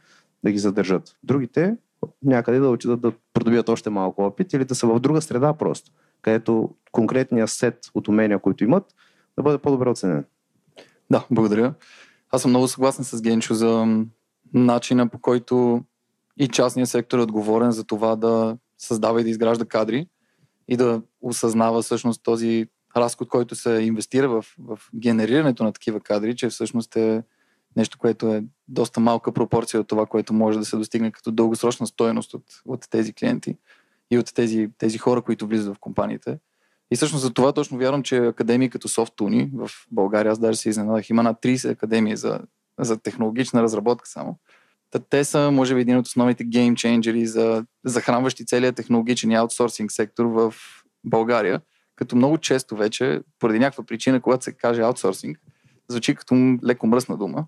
да ги задържат. Другите някъде да отидат да придобият още малко опит или да са в друга среда просто, където конкретният сет от умения, които имат, да бъде по-добре оценен. Да, благодаря. Аз съм много съгласен с Генчо за начина по който и частният сектор е отговорен за това да създава и да изгражда кадри и да осъзнава всъщност този разход, който се инвестира в, в генерирането на такива кадри, че всъщност е нещо, което е доста малка пропорция от това, което може да се достигне като дългосрочна стоеност от, от тези клиенти и от тези, тези хора, които влизат в компаниите. И всъщност за това точно вярвам, че академии като SoftTuny в България, аз даже се изненадах, има над 30 академии за, за технологична разработка само. Та те са, може би, един от основните геймченджери за захранващи целият технологичен и аутсорсинг сектор в България. Като много често вече, поради някаква причина, когато се каже аутсорсинг, звучи като леко мръсна дума,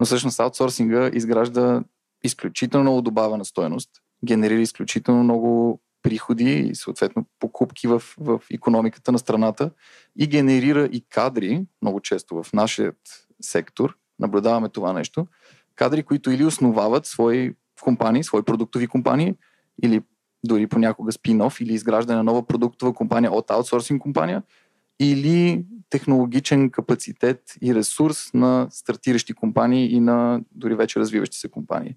но всъщност аутсорсинга изгражда изключително много добавена стоеност, генерира изключително много приходи и съответно покупки в, в економиката на страната и генерира и кадри, много често в нашия сектор, наблюдаваме това нещо, кадри, които или основават свои компании, свои продуктови компании, или дори понякога спин-оф, или изграждане на нова продуктова компания от аутсорсинг компания, или технологичен капацитет и ресурс на стартиращи компании и на дори вече развиващи се компании.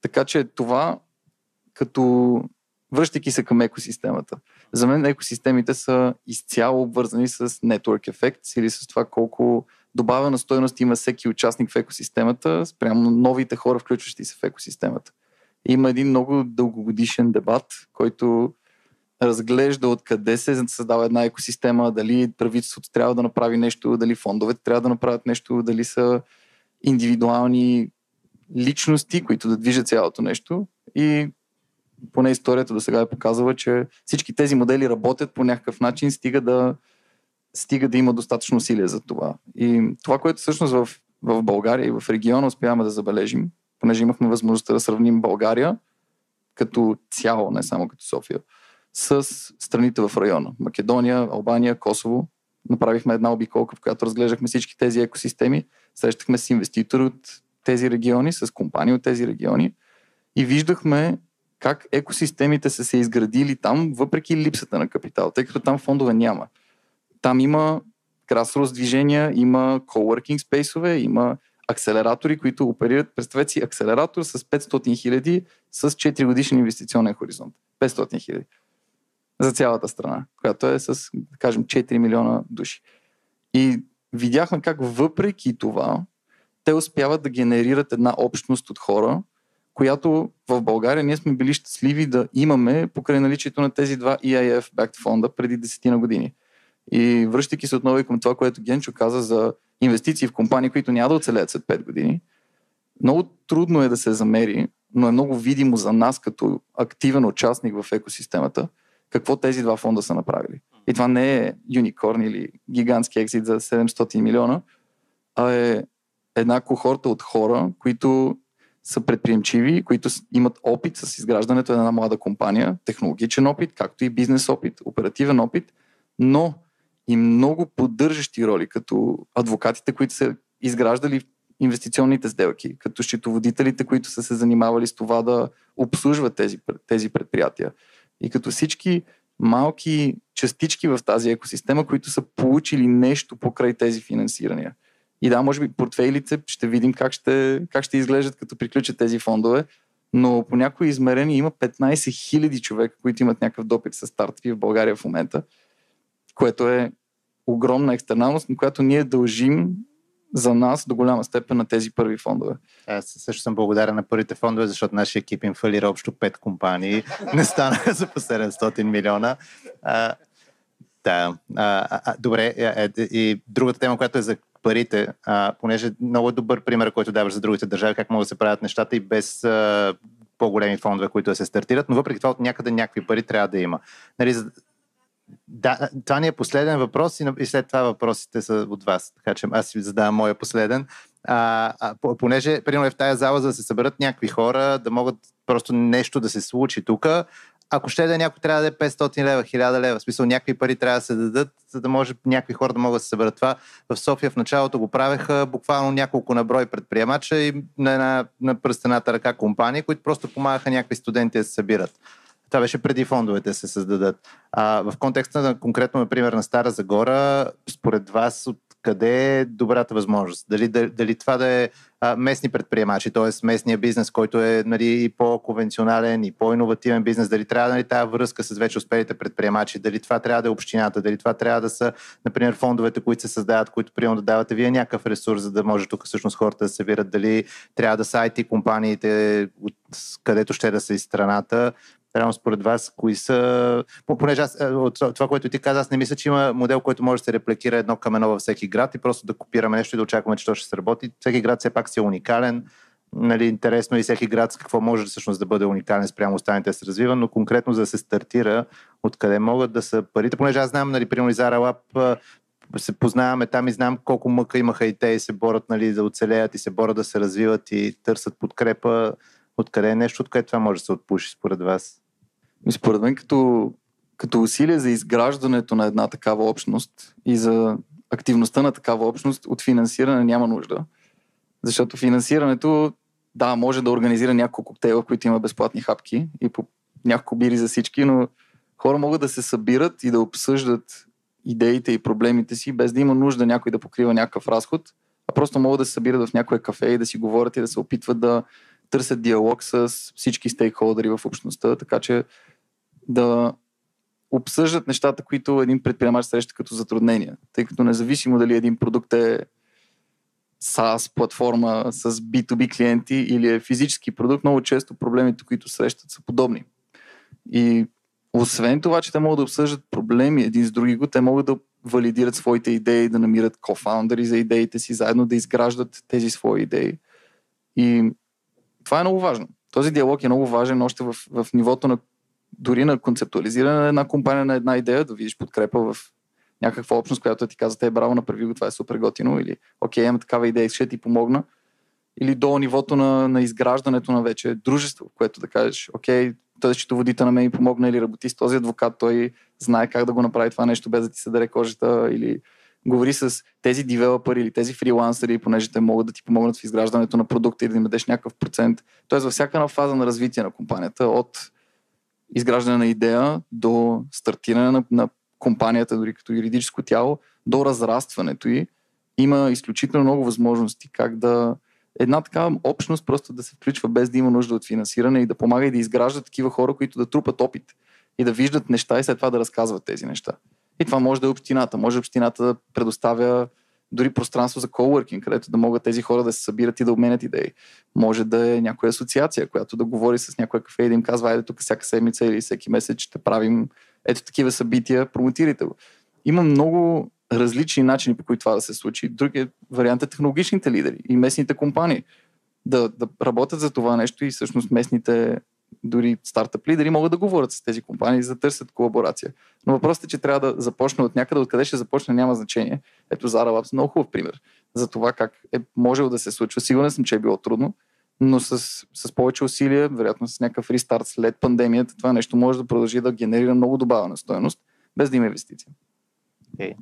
Така че това като връщайки се към екосистемата. За мен екосистемите са изцяло обвързани с network ефект или с това колко добавена стоеност има всеки участник в екосистемата спрямо новите хора, включващи се в екосистемата. Има един много дългогодишен дебат, който разглежда откъде се създава една екосистема, дали правителството трябва да направи нещо, дали фондовете трябва да направят нещо, дали са индивидуални личности, които да движат цялото нещо. И поне историята до сега е показала, че всички тези модели работят по някакъв начин, стига да, стига да има достатъчно усилия за това. И това, което всъщност в, в България и в региона успяваме да забележим, понеже имахме възможността да сравним България като цяло, не само като София, с страните в района. Македония, Албания, Косово. Направихме една обиколка, в която разглеждахме всички тези екосистеми. Срещахме с инвеститори от тези региони, с компании от тези региони и виждахме как екосистемите са се изградили там, въпреки липсата на капитал, тъй като там фондове няма. Там има красрост движения, има coworking спейсове, има акселератори, които оперират. Представете си акселератор с 500 хиляди с 4 годишен инвестиционен хоризонт. 500 хиляди. За цялата страна, която е с, да кажем, 4 милиона души. И видяхме как въпреки това, те успяват да генерират една общност от хора, която в България ние сме били щастливи да имаме покрай наличието на тези два EIF Backed фонда преди десетина години. И връщайки се отново и към това, което Генчо каза за инвестиции в компании, които няма да оцелеят след 5 години, много трудно е да се замери, но е много видимо за нас като активен участник в екосистемата, какво тези два фонда са направили. И това не е юникорн или гигантски екзит за 700 милиона, а е една кохорта от хора, които са предприемчиви, които имат опит с изграждането на една млада компания, технологичен опит, както и бизнес опит, оперативен опит, но и много поддържащи роли, като адвокатите, които са изграждали инвестиционните сделки, като счетоводителите, които са се занимавали с това да обслужват тези, тези предприятия. И като всички малки частички в тази екосистема, които са получили нещо покрай тези финансирания. И да, може би портфейлите ще видим как ще, как ще изглеждат като приключат тези фондове, но по някои измерения има 15 000 човека, които имат някакъв допит с стартъпи в България в момента, което е огромна екстерналност, на която ние дължим за нас до голяма степен на тези първи фондове. Аз също съм благодарен на първите фондове, защото нашия екип им фалира общо 5 компании. Не станаха [LAUGHS] за по 700 милиона. А, да. А, а, добре. А, и другата тема, която е за парите, а, понеже много добър пример, който даваш за другите държави, как могат да се правят нещата и без а, по-големи фондове, които да се стартират, но въпреки това от някъде някакви пари трябва да има. Нали, да, това ни е последен въпрос и, и след това въпросите са от вас. Така че аз си задавам моя последен. А, а, понеже, примерно, е в тази зала, за да се съберат някакви хора, да могат просто нещо да се случи тук, ако ще да е някой трябва да даде 500 лева, 1000 лева, в смисъл някакви пари трябва да се дадат, за да може някакви хора да могат да се съберат това. В София в началото го правеха буквално няколко наброй предприемача и на, една, на пръстената ръка компании, които просто помагаха някакви студенти да се събират. Това беше преди фондовете се създадат. А, в контекста на конкретно, например, на Стара Загора, според вас от къде е добрата възможност? Дали, дали, дали това да е а, местни предприемачи, т.е. местния бизнес, който е нали, и по-конвенционален, и по-инновативен бизнес, дали трябва нали, тази връзка с вече успелите предприемачи, дали това трябва да е общината, дали това трябва да са, например, фондовете, които се създават, които приемат да давате вие някакъв ресурс, за да може тук всъщност хората да се вират, дали трябва да са IT компаниите, от където ще да са и страната. Реално според вас, кои са... Понеже аз, е, от това, което ти каза, аз не мисля, че има модел, който може да се репликира едно към едно във всеки град и просто да копираме нещо и да очакваме, че то ще се работи. Всеки град все пак си е уникален. Нали, интересно е и всеки град с какво може всъщност да бъде уникален спрямо останалите се развива, но конкретно за да се стартира, откъде могат да са парите, понеже аз знам, нали, примерно Зара Лаб се познаваме там и знам колко мъка имаха и те и се борят нали, да оцелеят и се борят да се развиват и търсят подкрепа. Откъде е нещо, от което това може да се отпуши според вас? Според мен като, като усилие за изграждането на една такава общност и за активността на такава общност от финансиране няма нужда. Защото финансирането, да, може да организира няколко коктейла, в които има безплатни хапки и по няколко бири за всички, но хора могат да се събират и да обсъждат идеите и проблемите си, без да има нужда някой да покрива някакъв разход, а просто могат да се събират в някое кафе и да си говорят и да се опитват да търсят диалог с всички стейкхолдери в общността, така че да обсъждат нещата, които един предприемач среща като затруднения. Тъй като независимо дали един продукт е SaaS платформа с B2B клиенти или е физически продукт, много често проблемите, които срещат, са подобни. И освен това, че те могат да обсъждат проблеми един с други, те могат да валидират своите идеи, да намират кофаундъри за идеите си, заедно да изграждат тези свои идеи. И това е много важно. Този диалог е много важен още в, в нивото на дори на концептуализиране на една компания, на една идея, да видиш подкрепа в някаква общност, която ти казва, те браво, направи го, това е супер готино, или окей, имам такава идея, ще ти помогна. Или до нивото на, на изграждането на вече дружество, което да кажеш, окей, този счетоводите на мен ми помогна или работи с този адвокат, той знае как да го направи това нещо без да ти се даде кожата или говори с тези девелопери или тези фрилансери, понеже те могат да ти помогнат в изграждането на продукта и да им дадеш някакъв процент. Тоест във всяка една фаза на развитие на компанията, от изграждане на идея до стартиране на, на компанията, дори като юридическо тяло, до разрастването й, има изключително много възможности как да една такава общност просто да се включва без да има нужда от финансиране и да помага и да изгражда такива хора, които да трупат опит и да виждат неща и след това да разказват тези неща. И това може да е общината. Може общината да предоставя дори пространство за коуъркинг, където да могат тези хора да се събират и да обменят идеи. Може да е някоя асоциация, която да говори с някоя кафе и да им казва, айде тук всяка седмица или всеки месец ще правим ето такива събития, промотирайте го. Има много различни начини по които това да се случи. Другият вариант е технологичните лидери и местните компании да, да работят за това нещо и всъщност местните дори стартъп лидери могат да говорят с тези компании, за да търсят колаборация. Но въпросът е, че трябва да започне от някъде, откъде ще започне, няма значение. Ето Zara Labs е много хубав пример за това как е можело да се случва. Сигурен съм, че е било трудно, но с, с повече усилия, вероятно с някакъв рестарт след пандемията, това нещо може да продължи да генерира много добавена стоеност, без да има инвестиция. Okay.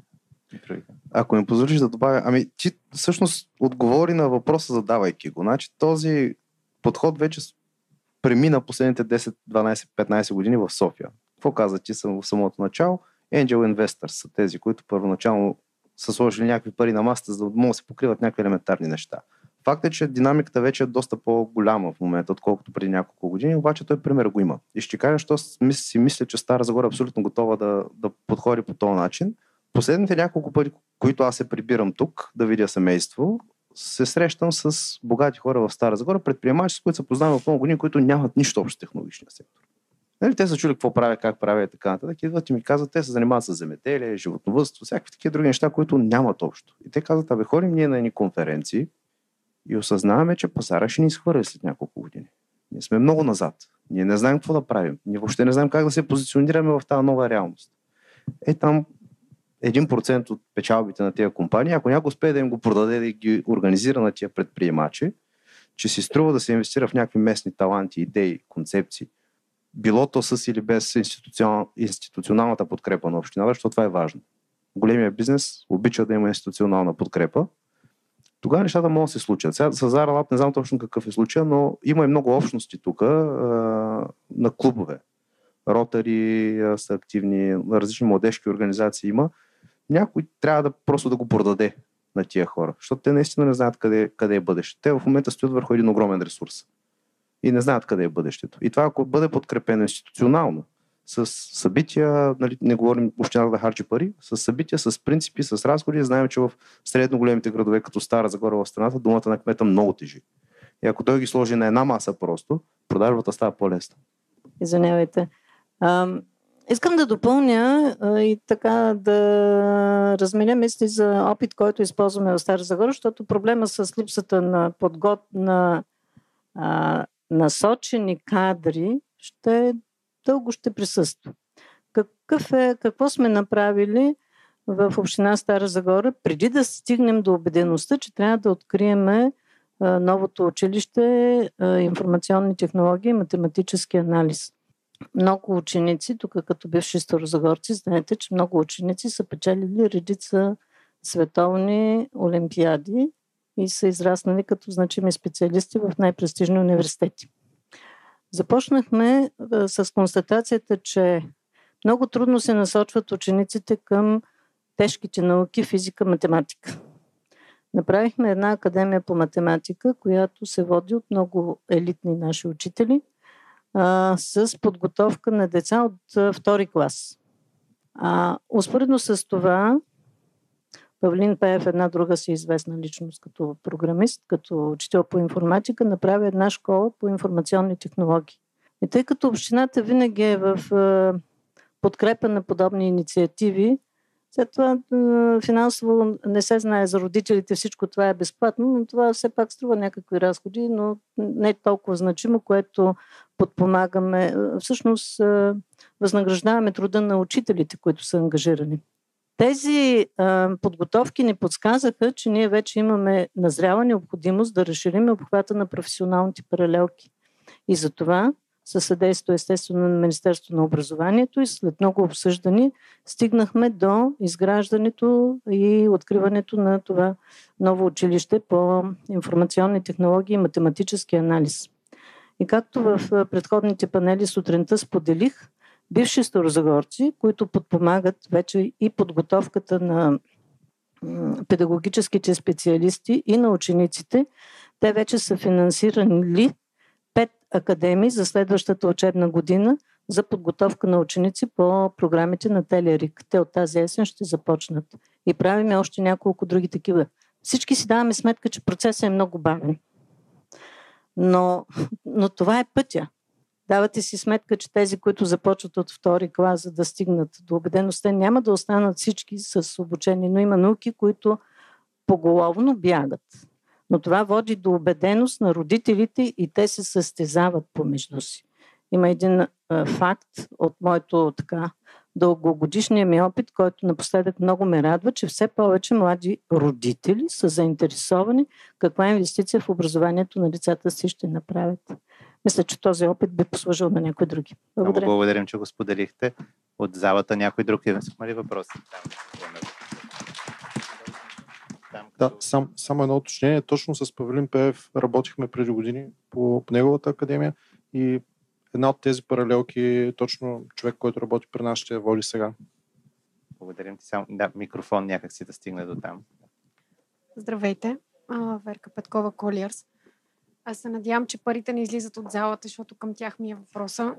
Ако ми позволиш да добавя, ами ти всъщност отговори на въпроса, задавайки го. Значи този подход вече премина последните 10, 12, 15 години в София. Какво каза ти съм в самото начало? Angel Investors са тези, които първоначално са сложили някакви пари на масата, за да могат да се покриват някакви елементарни неща. Факт е, че динамиката вече е доста по-голяма в момента, отколкото преди няколко години, обаче той пример го има. И ще кажа, що си мисля, че Стара Загора е абсолютно готова да, да подходи по този начин. Последните няколко пъти, които аз се прибирам тук да видя семейство, се срещам с богати хора в Стара Загора, предприемачи, с които се познавам от много години, които нямат нищо общо с технологичния сектор. Нали, те са чули какво правят, как правят и така нататък. Идват и ми казват, те се занимават с земеделие, животновътство, всякакви такива други неща, които нямат общо. И те казват, абе, ходим ние на едни конференции и осъзнаваме, че пазара ще ни изхвърля след няколко години. Ние сме много назад. Ние не знаем какво да правим. Ние въобще не знаем как да се позиционираме в тази нова реалност. Е, там 1% от печалбите на тези компании, ако някой успее да им го продаде да ги организира на тия предприемачи, че си струва да се инвестира в някакви местни таланти, идеи, концепции, било то с или без институционал, институционалната подкрепа на общината, защото това е важно. Големия бизнес обича да има институционална подкрепа. Тогава нещата могат да се случат. Сега с Zara не знам точно какъв е случай, но има и много общности тук на клубове. Ротари са активни, различни младежки организации има. Някой трябва да просто да го продаде на тия хора, защото те наистина не знаят къде, къде е бъдещето. Те в момента стоят върху един огромен ресурс и не знаят къде е бъдещето. И това, ако бъде подкрепено институционално, с събития, нали, не говорим общината да харчи пари, с събития, с принципи, с разходи. Знаем, че в средно големите градове, като Стара Загора в страната, думата на кмета много тежи. И ако той ги сложи на една маса просто, продажбата става по-лесна. Извинявайте. Искам да допълня а, и така да разменя мисли за опит, който използваме в Стара Загора, защото проблема с липсата на подгод на а, насочени кадри ще дълго ще присъства. Какъв е, какво сме направили в община Стара Загора, преди да стигнем до убедеността, че трябва да откриеме новото училище информационни технологии и математически анализ. Много ученици, тук като бивши старозагорци, знаете, че много ученици са печелили редица световни олимпиади и са израснали като значими специалисти в най-престижни университети. Започнахме с констатацията, че много трудно се насочват учениците към тежките науки, физика, математика. Направихме една академия по математика, която се води от много елитни наши учители, а, с подготовка на деца от а, втори клас. А, успоредно с това, Павлин Пеев, една друга си известна личност като програмист, като учител по информатика, направи една школа по информационни технологии. И тъй като общината винаги е в подкрепа на подобни инициативи, след това финансово не се знае за родителите, всичко това е безплатно, но това все пак струва някакви разходи, но не е толкова значимо, което подпомагаме. Всъщност възнаграждаваме труда на учителите, които са ангажирани. Тези подготовки ни подсказаха, че ние вече имаме назряла необходимост да разширим обхвата на професионалните паралелки. И за това със съдействието естествено на Министерство на образованието и след много обсъждани стигнахме до изграждането и откриването на това ново училище по информационни технологии и математически анализ. И както в предходните панели сутринта споделих, бивши старозагорци, които подпомагат вече и подготовката на педагогическите специалисти и на учениците, те вече са финансирани пет академии за следващата учебна година за подготовка на ученици по програмите на Телерик. Те от тази есен ще започнат. И правиме още няколко други такива. Всички си даваме сметка, че процесът е много бавен. Но, но това е пътя. Давате си сметка, че тези, които започват от втори клас, за да стигнат до убедеността, няма да останат всички с обучение, но има науки, които поголовно бягат. Но това води до убеденост на родителите и те се състезават помежду си. Има един факт от моето така дългогодишния ми опит, който напоследък много ме радва, че все повече млади родители са заинтересовани каква инвестиция в образованието на децата си ще направят. Мисля, че този опит би послужил на някои други. Благодаря. Много благодарим, че го споделихте. От залата някой друг има ли въпроси? Да, сам, само едно уточнение. Точно с Павелин Пеев работихме преди години по, по неговата академия и една от тези паралелки е точно човек, който работи при нас, ще води сега. Благодарим ти. Само, да, микрофон някак си да стигне до там. Здравейте, Верка Петкова Колиърс. Аз се надявам, че парите не излизат от залата, защото към тях ми е въпроса.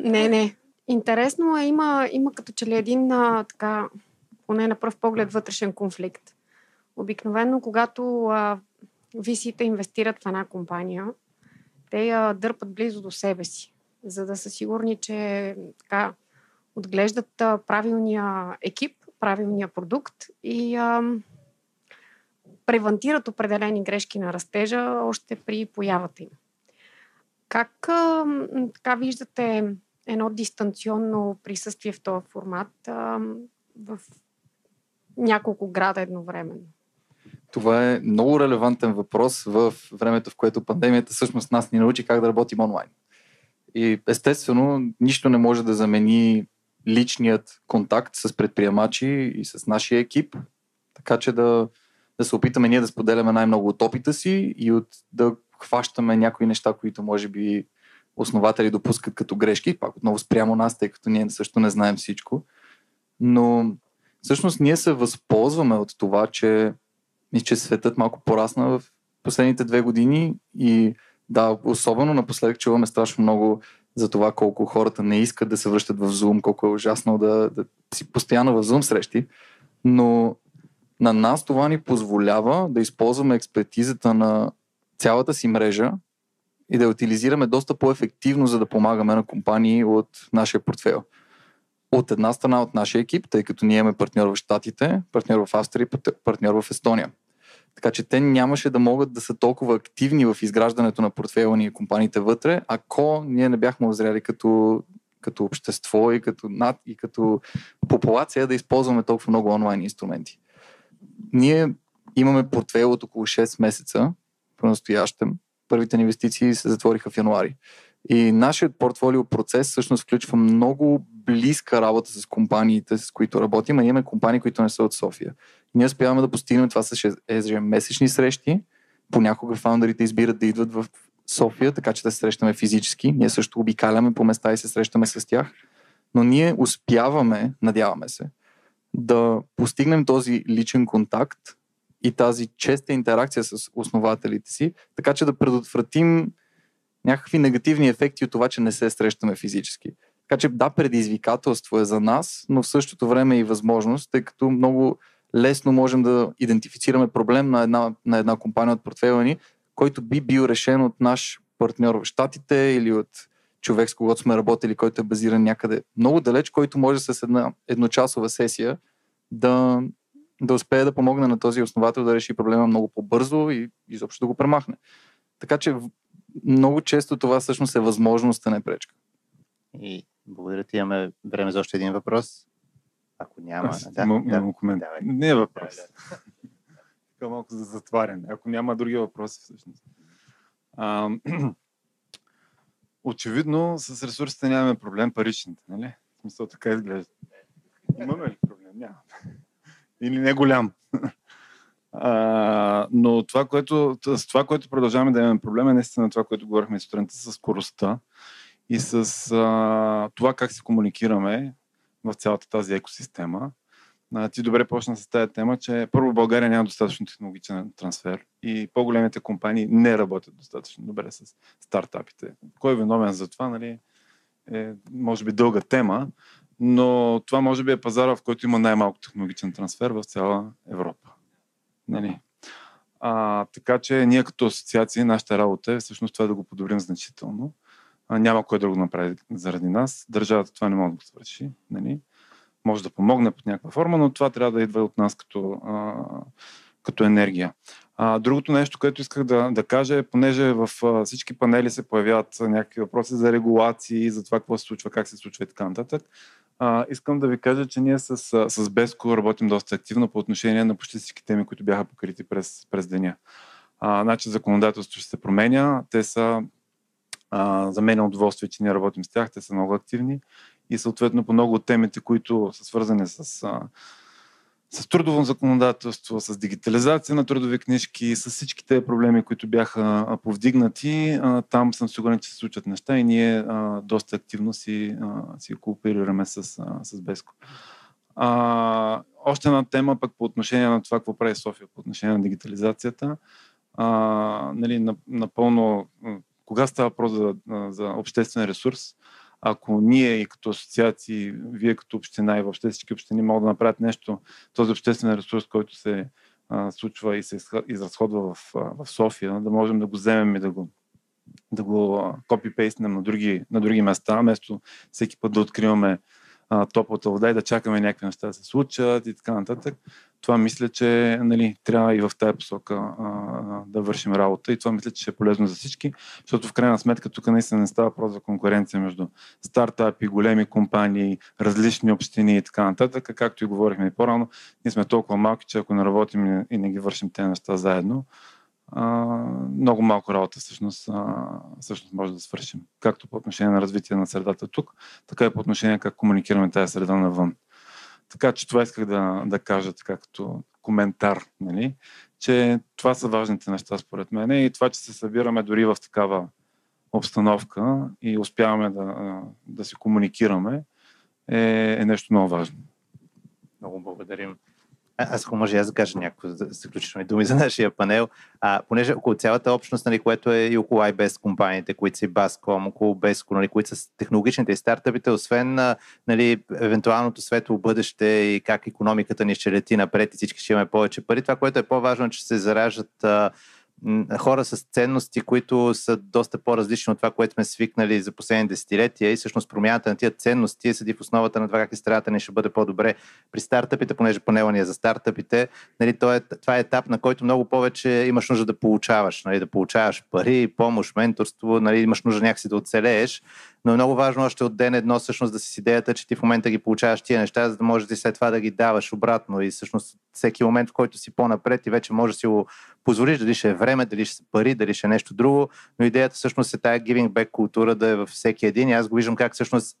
Не, не. Интересно е, има, има като че ли един а, така, поне на пръв поглед, вътрешен конфликт. Обикновено, когато а, висите инвестират в една компания, те я дърпат близо до себе си, за да са сигурни, че така, отглеждат правилния екип, правилния продукт и а, превентират определени грешки на растежа още при появата им. Как а, така виждате едно дистанционно присъствие в този формат а, в няколко града едновременно? Това е много релевантен въпрос в времето, в което пандемията всъщност нас ни научи как да работим онлайн. И естествено, нищо не може да замени личният контакт с предприемачи и с нашия екип, така че да, да се опитаме ние да споделяме най-много от опита си и от да хващаме някои неща, които може би основатели допускат като грешки, пак отново спрямо нас, тъй като ние също не знаем всичко. Но всъщност ние се възползваме от това, че, че светът малко порасна в последните две години и да, особено напоследък чуваме страшно много за това колко хората не искат да се връщат в Zoom, колко е ужасно да, да си постоянно в Zoom срещи, но на нас това ни позволява да използваме експертизата на цялата си мрежа и да я утилизираме доста по-ефективно, за да помагаме на компании от нашия портфел. От една страна от нашия екип, тъй като ние имаме партньор в Штатите, партньор в Австрия и партньор в Естония. Така че те нямаше да могат да са толкова активни в изграждането на портфела ни и компаниите вътре, ако ние не бяхме озряли като, като общество и като над и като популация да използваме толкова много онлайн инструменти. Ние имаме портфел от около 6 месеца по-настоящем. Първите инвестиции се затвориха в януари. И нашият портфолио процес всъщност включва много близка работа с компаниите, с които работим, а имаме компании, които не са от София. И ние успяваме да постигнем това с ежемесечни срещи. Понякога фаундерите избират да идват в София, така че да се срещаме физически. Ние също обикаляме по места и се срещаме с тях. Но ние успяваме, надяваме се, да постигнем този личен контакт и тази честа интеракция с основателите си, така че да предотвратим някакви негативни ефекти от това, че не се срещаме физически. Така че да, предизвикателство е за нас, но в същото време и възможност, тъй като много лесно можем да идентифицираме проблем на една, на една компания от портфела ни, който би бил решен от наш партньор в Штатите или от човек, с когото сме работили, който е базиран някъде много далеч, който може с една едночасова сесия да, да успее да помогне на този основател да реши проблема много по-бързо и изобщо да го премахне. Така че много често това всъщност е възможност, а не пречка. И благодаря ти. Имаме време за още един въпрос. Ако няма. Аз, да, имам, да, имам коментар. Не е въпрос. Да, да. [LAUGHS] малко за затваряне. Ако няма други въпроси, всъщност. А, [CLEARS THROAT] очевидно, с ресурсите нямаме проблем паричните, нали? В смисъл така изглежда. Имаме ли проблем? Няма. [LAUGHS] Или не голям. [LAUGHS] А, но това което, с това, което продължаваме да имаме проблем е наистина това, което говорихме сутринта с скоростта и с а, това как се комуникираме в цялата тази екосистема. А, ти добре почна с тази тема, че първо България няма достатъчно технологичен трансфер и по-големите компании не работят достатъчно добре с стартапите. Кой е виновен за това, нали, е може би дълга тема, но това може би е пазара, в който има най-малко технологичен трансфер в цяла Европа. Нали? А, така че ние като асоциации, нашата работа е всъщност това да го подобрим значително. Няма кой да го направи заради нас. Държавата това не може да го свърши. Нали? Може да помогне под някаква форма, но това трябва да идва от нас като, а, като енергия. А, другото нещо, което исках да, да кажа е, понеже в а, всички панели се появяват някакви въпроси за регулации, за това какво се случва, как се случва и така нататък. А, искам да ви кажа, че ние с, с Беско работим доста активно по отношение на почти всички теми, които бяха покрити през, през деня. А, значи законодателството ще се променя. Те са а, за мен е удоволствие, че ние работим с тях. Те са много активни и съответно по много от темите, които са свързани с а, с трудово законодателство, с дигитализация на трудови книжки, с всичките проблеми, които бяха повдигнати. Там съм сигурен, че се случват неща и ние доста активно си, си кооперираме с, с Беско. А, още една тема пък по отношение на това, какво прави София по отношение на дигитализацията. А, нали, напълно, кога става въпрос за, за обществен ресурс, ако ние и като асоциации, вие като община и въобще всички общини могат да направят нещо, този обществен ресурс, който се а, случва и се изразходва в, в София, да можем да го вземем и да го, да го копипейстнем на други, на други места, вместо всеки път да откриваме а, топлата вода и да чакаме някакви неща да се случат и така нататък. Това мисля, че нали, трябва и в тази посока а, да вършим работа и това мисля, че ще е полезно за всички, защото в крайна сметка тук наистина не става просто за конкуренция между стартапи, големи компании, различни общини и така нататък. Както и говорихме и по-рано, ние сме толкова малки, че ако не работим и не ги вършим тези неща заедно, много малко работа всъщност, всъщност може да свършим. Както по отношение на развитие на средата тук, така и по отношение как комуникираме тази среда навън. Така че това исках да, да кажа така като коментар, нали? че това са важните неща според мен и това, че се събираме дори в такава обстановка и успяваме да, да си комуникираме е, е нещо много важно. Много благодарим. Аз ако може аз да кажа някакво заключителни думи за нашия панел. А, понеже около цялата общност, нали, което е и около iBest компаниите, които са и Bascom, около Besco, нали, които са технологичните и стартъпите, освен нали, евентуалното светло бъдеще и как економиката ни ще лети напред и всички ще имаме повече пари, това, което е по-важно, е, че се зараждат а, хора с ценности, които са доста по-различни от това, което сме свикнали за последни десетилетия и всъщност промяната на тия ценности седи в основата на това как и страната ни ще бъде по-добре. При стартъпите, понеже панела ни е за стартъпите, нали, е, това е етап, на който много повече имаш нужда да получаваш, нали, да получаваш пари, помощ, менторство, нали, имаш нужда някакси да оцелееш, но е много важно още от ден едно всъщност да си с идеята, че ти в момента ги получаваш тия неща, за да можеш и след това да ги даваш обратно. И всъщност всеки момент, в който си по-напред и вече можеш да си го позволиш, дали ще е време, дали ще са пари, дали ще е нещо друго, но идеята всъщност е тая giving back култура да е във всеки един. И аз го виждам как всъщност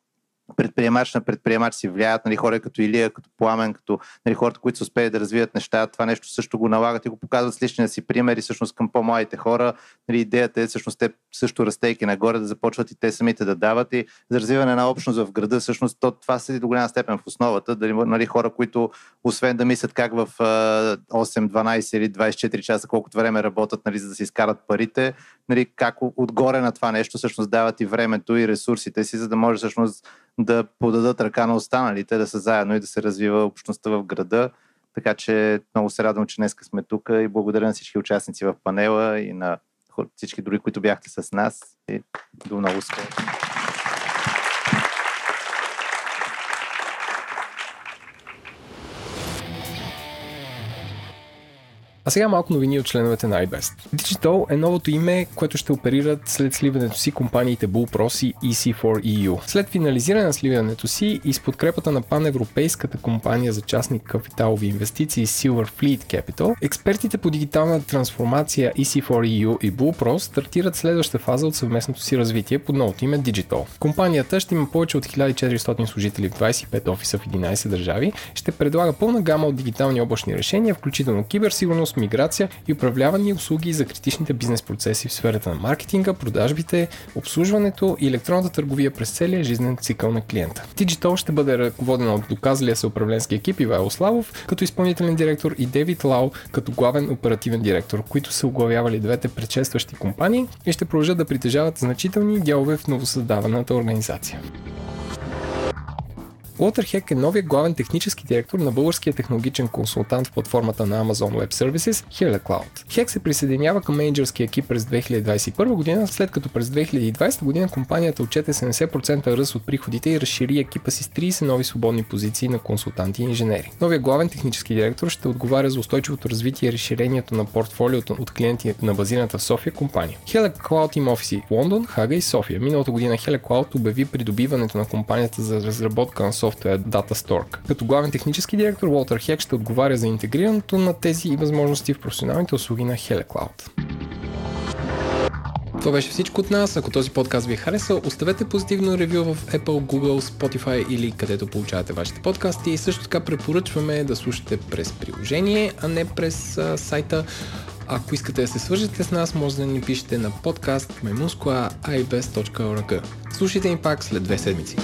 предприемач на предприемач си влияят, нали, хора като Илия, като Пламен, като нали, хората, които са успели да развият неща, това нещо също го налагат и го показват с личния си пример и всъщност към по-младите хора. Нали, идеята е всъщност те също растейки нагоре да започват и те самите да дават. И за развиване на общност в града, всъщност то, това седи до голяма степен в основата, дали, нали, хора, които освен да мислят как в 8, 12 или 24 часа, колкото време работят, нали, за да си изкарат парите, нали, как отгоре на това нещо всъщност дават и времето и ресурсите си, за да може всъщност да подадат ръка на останалите, да са заедно и да се развива общността в града. Така че много се радвам, че днес сме тук и благодаря на всички участници в панела и на всички други, които бяхте с нас. И до много скоро. А сега малко новини от членовете на iBest. Digital е новото име, което ще оперират след сливането си компаниите Bullpros и EC4EU. След финализиране на сливането си и с подкрепата на паневропейската компания за частни капиталови инвестиции Silver Fleet Capital, експертите по дигитална трансформация EC4EU и Bullpros стартират следваща фаза от съвместното си развитие под новото име Digital. Компанията ще има повече от 1400 служители в 25 офиса в 11 държави, ще предлага пълна гама от дигитални облачни решения, включително киберсигурност, миграция и управлявани услуги за критичните бизнес процеси в сферата на маркетинга, продажбите, обслужването и електронната търговия през целия жизнен цикъл на клиента. Digital ще бъде ръководена от доказалия се управленски екип Ивайло Славов като изпълнителен директор и Девид Лао като главен оперативен директор, които са оглавявали двете предшестващи компании и ще продължат да притежават значителни дялове в новосъздаваната организация. Уолтер Хек е новия главен технически директор на българския технологичен консултант в платформата на Amazon Web Services HeleCloud. Хек се присъединява към менеджерския екип през 2021 година, след като през 2020 година компанията отчете 70% ръст от приходите и разшири екипа си с 30 нови свободни позиции на консултанти и инженери. Новия главен технически директор ще отговаря за устойчивото развитие и разширението на портфолиото от клиенти на базираната в София компания. HeleCloud има офиси в Лондон, Хага и София. Миналата година HeleCloud обяви придобиването на компанията за разработка на софтуер Data Stork. Като главен технически директор, Уолтер Хек ще отговаря за интегрирането на тези и възможности в професионалните услуги на HeleCloud. Това беше всичко от нас. Ако този подкаст ви е харесал, оставете позитивно ревю в Apple, Google, Spotify или където получавате вашите подкасти. И също така препоръчваме да слушате през приложение, а не през а, сайта. Ако искате да се свържете с нас, може да ни пишете на подкаст memuskoa.ibes.org. Слушайте ни пак след две седмици.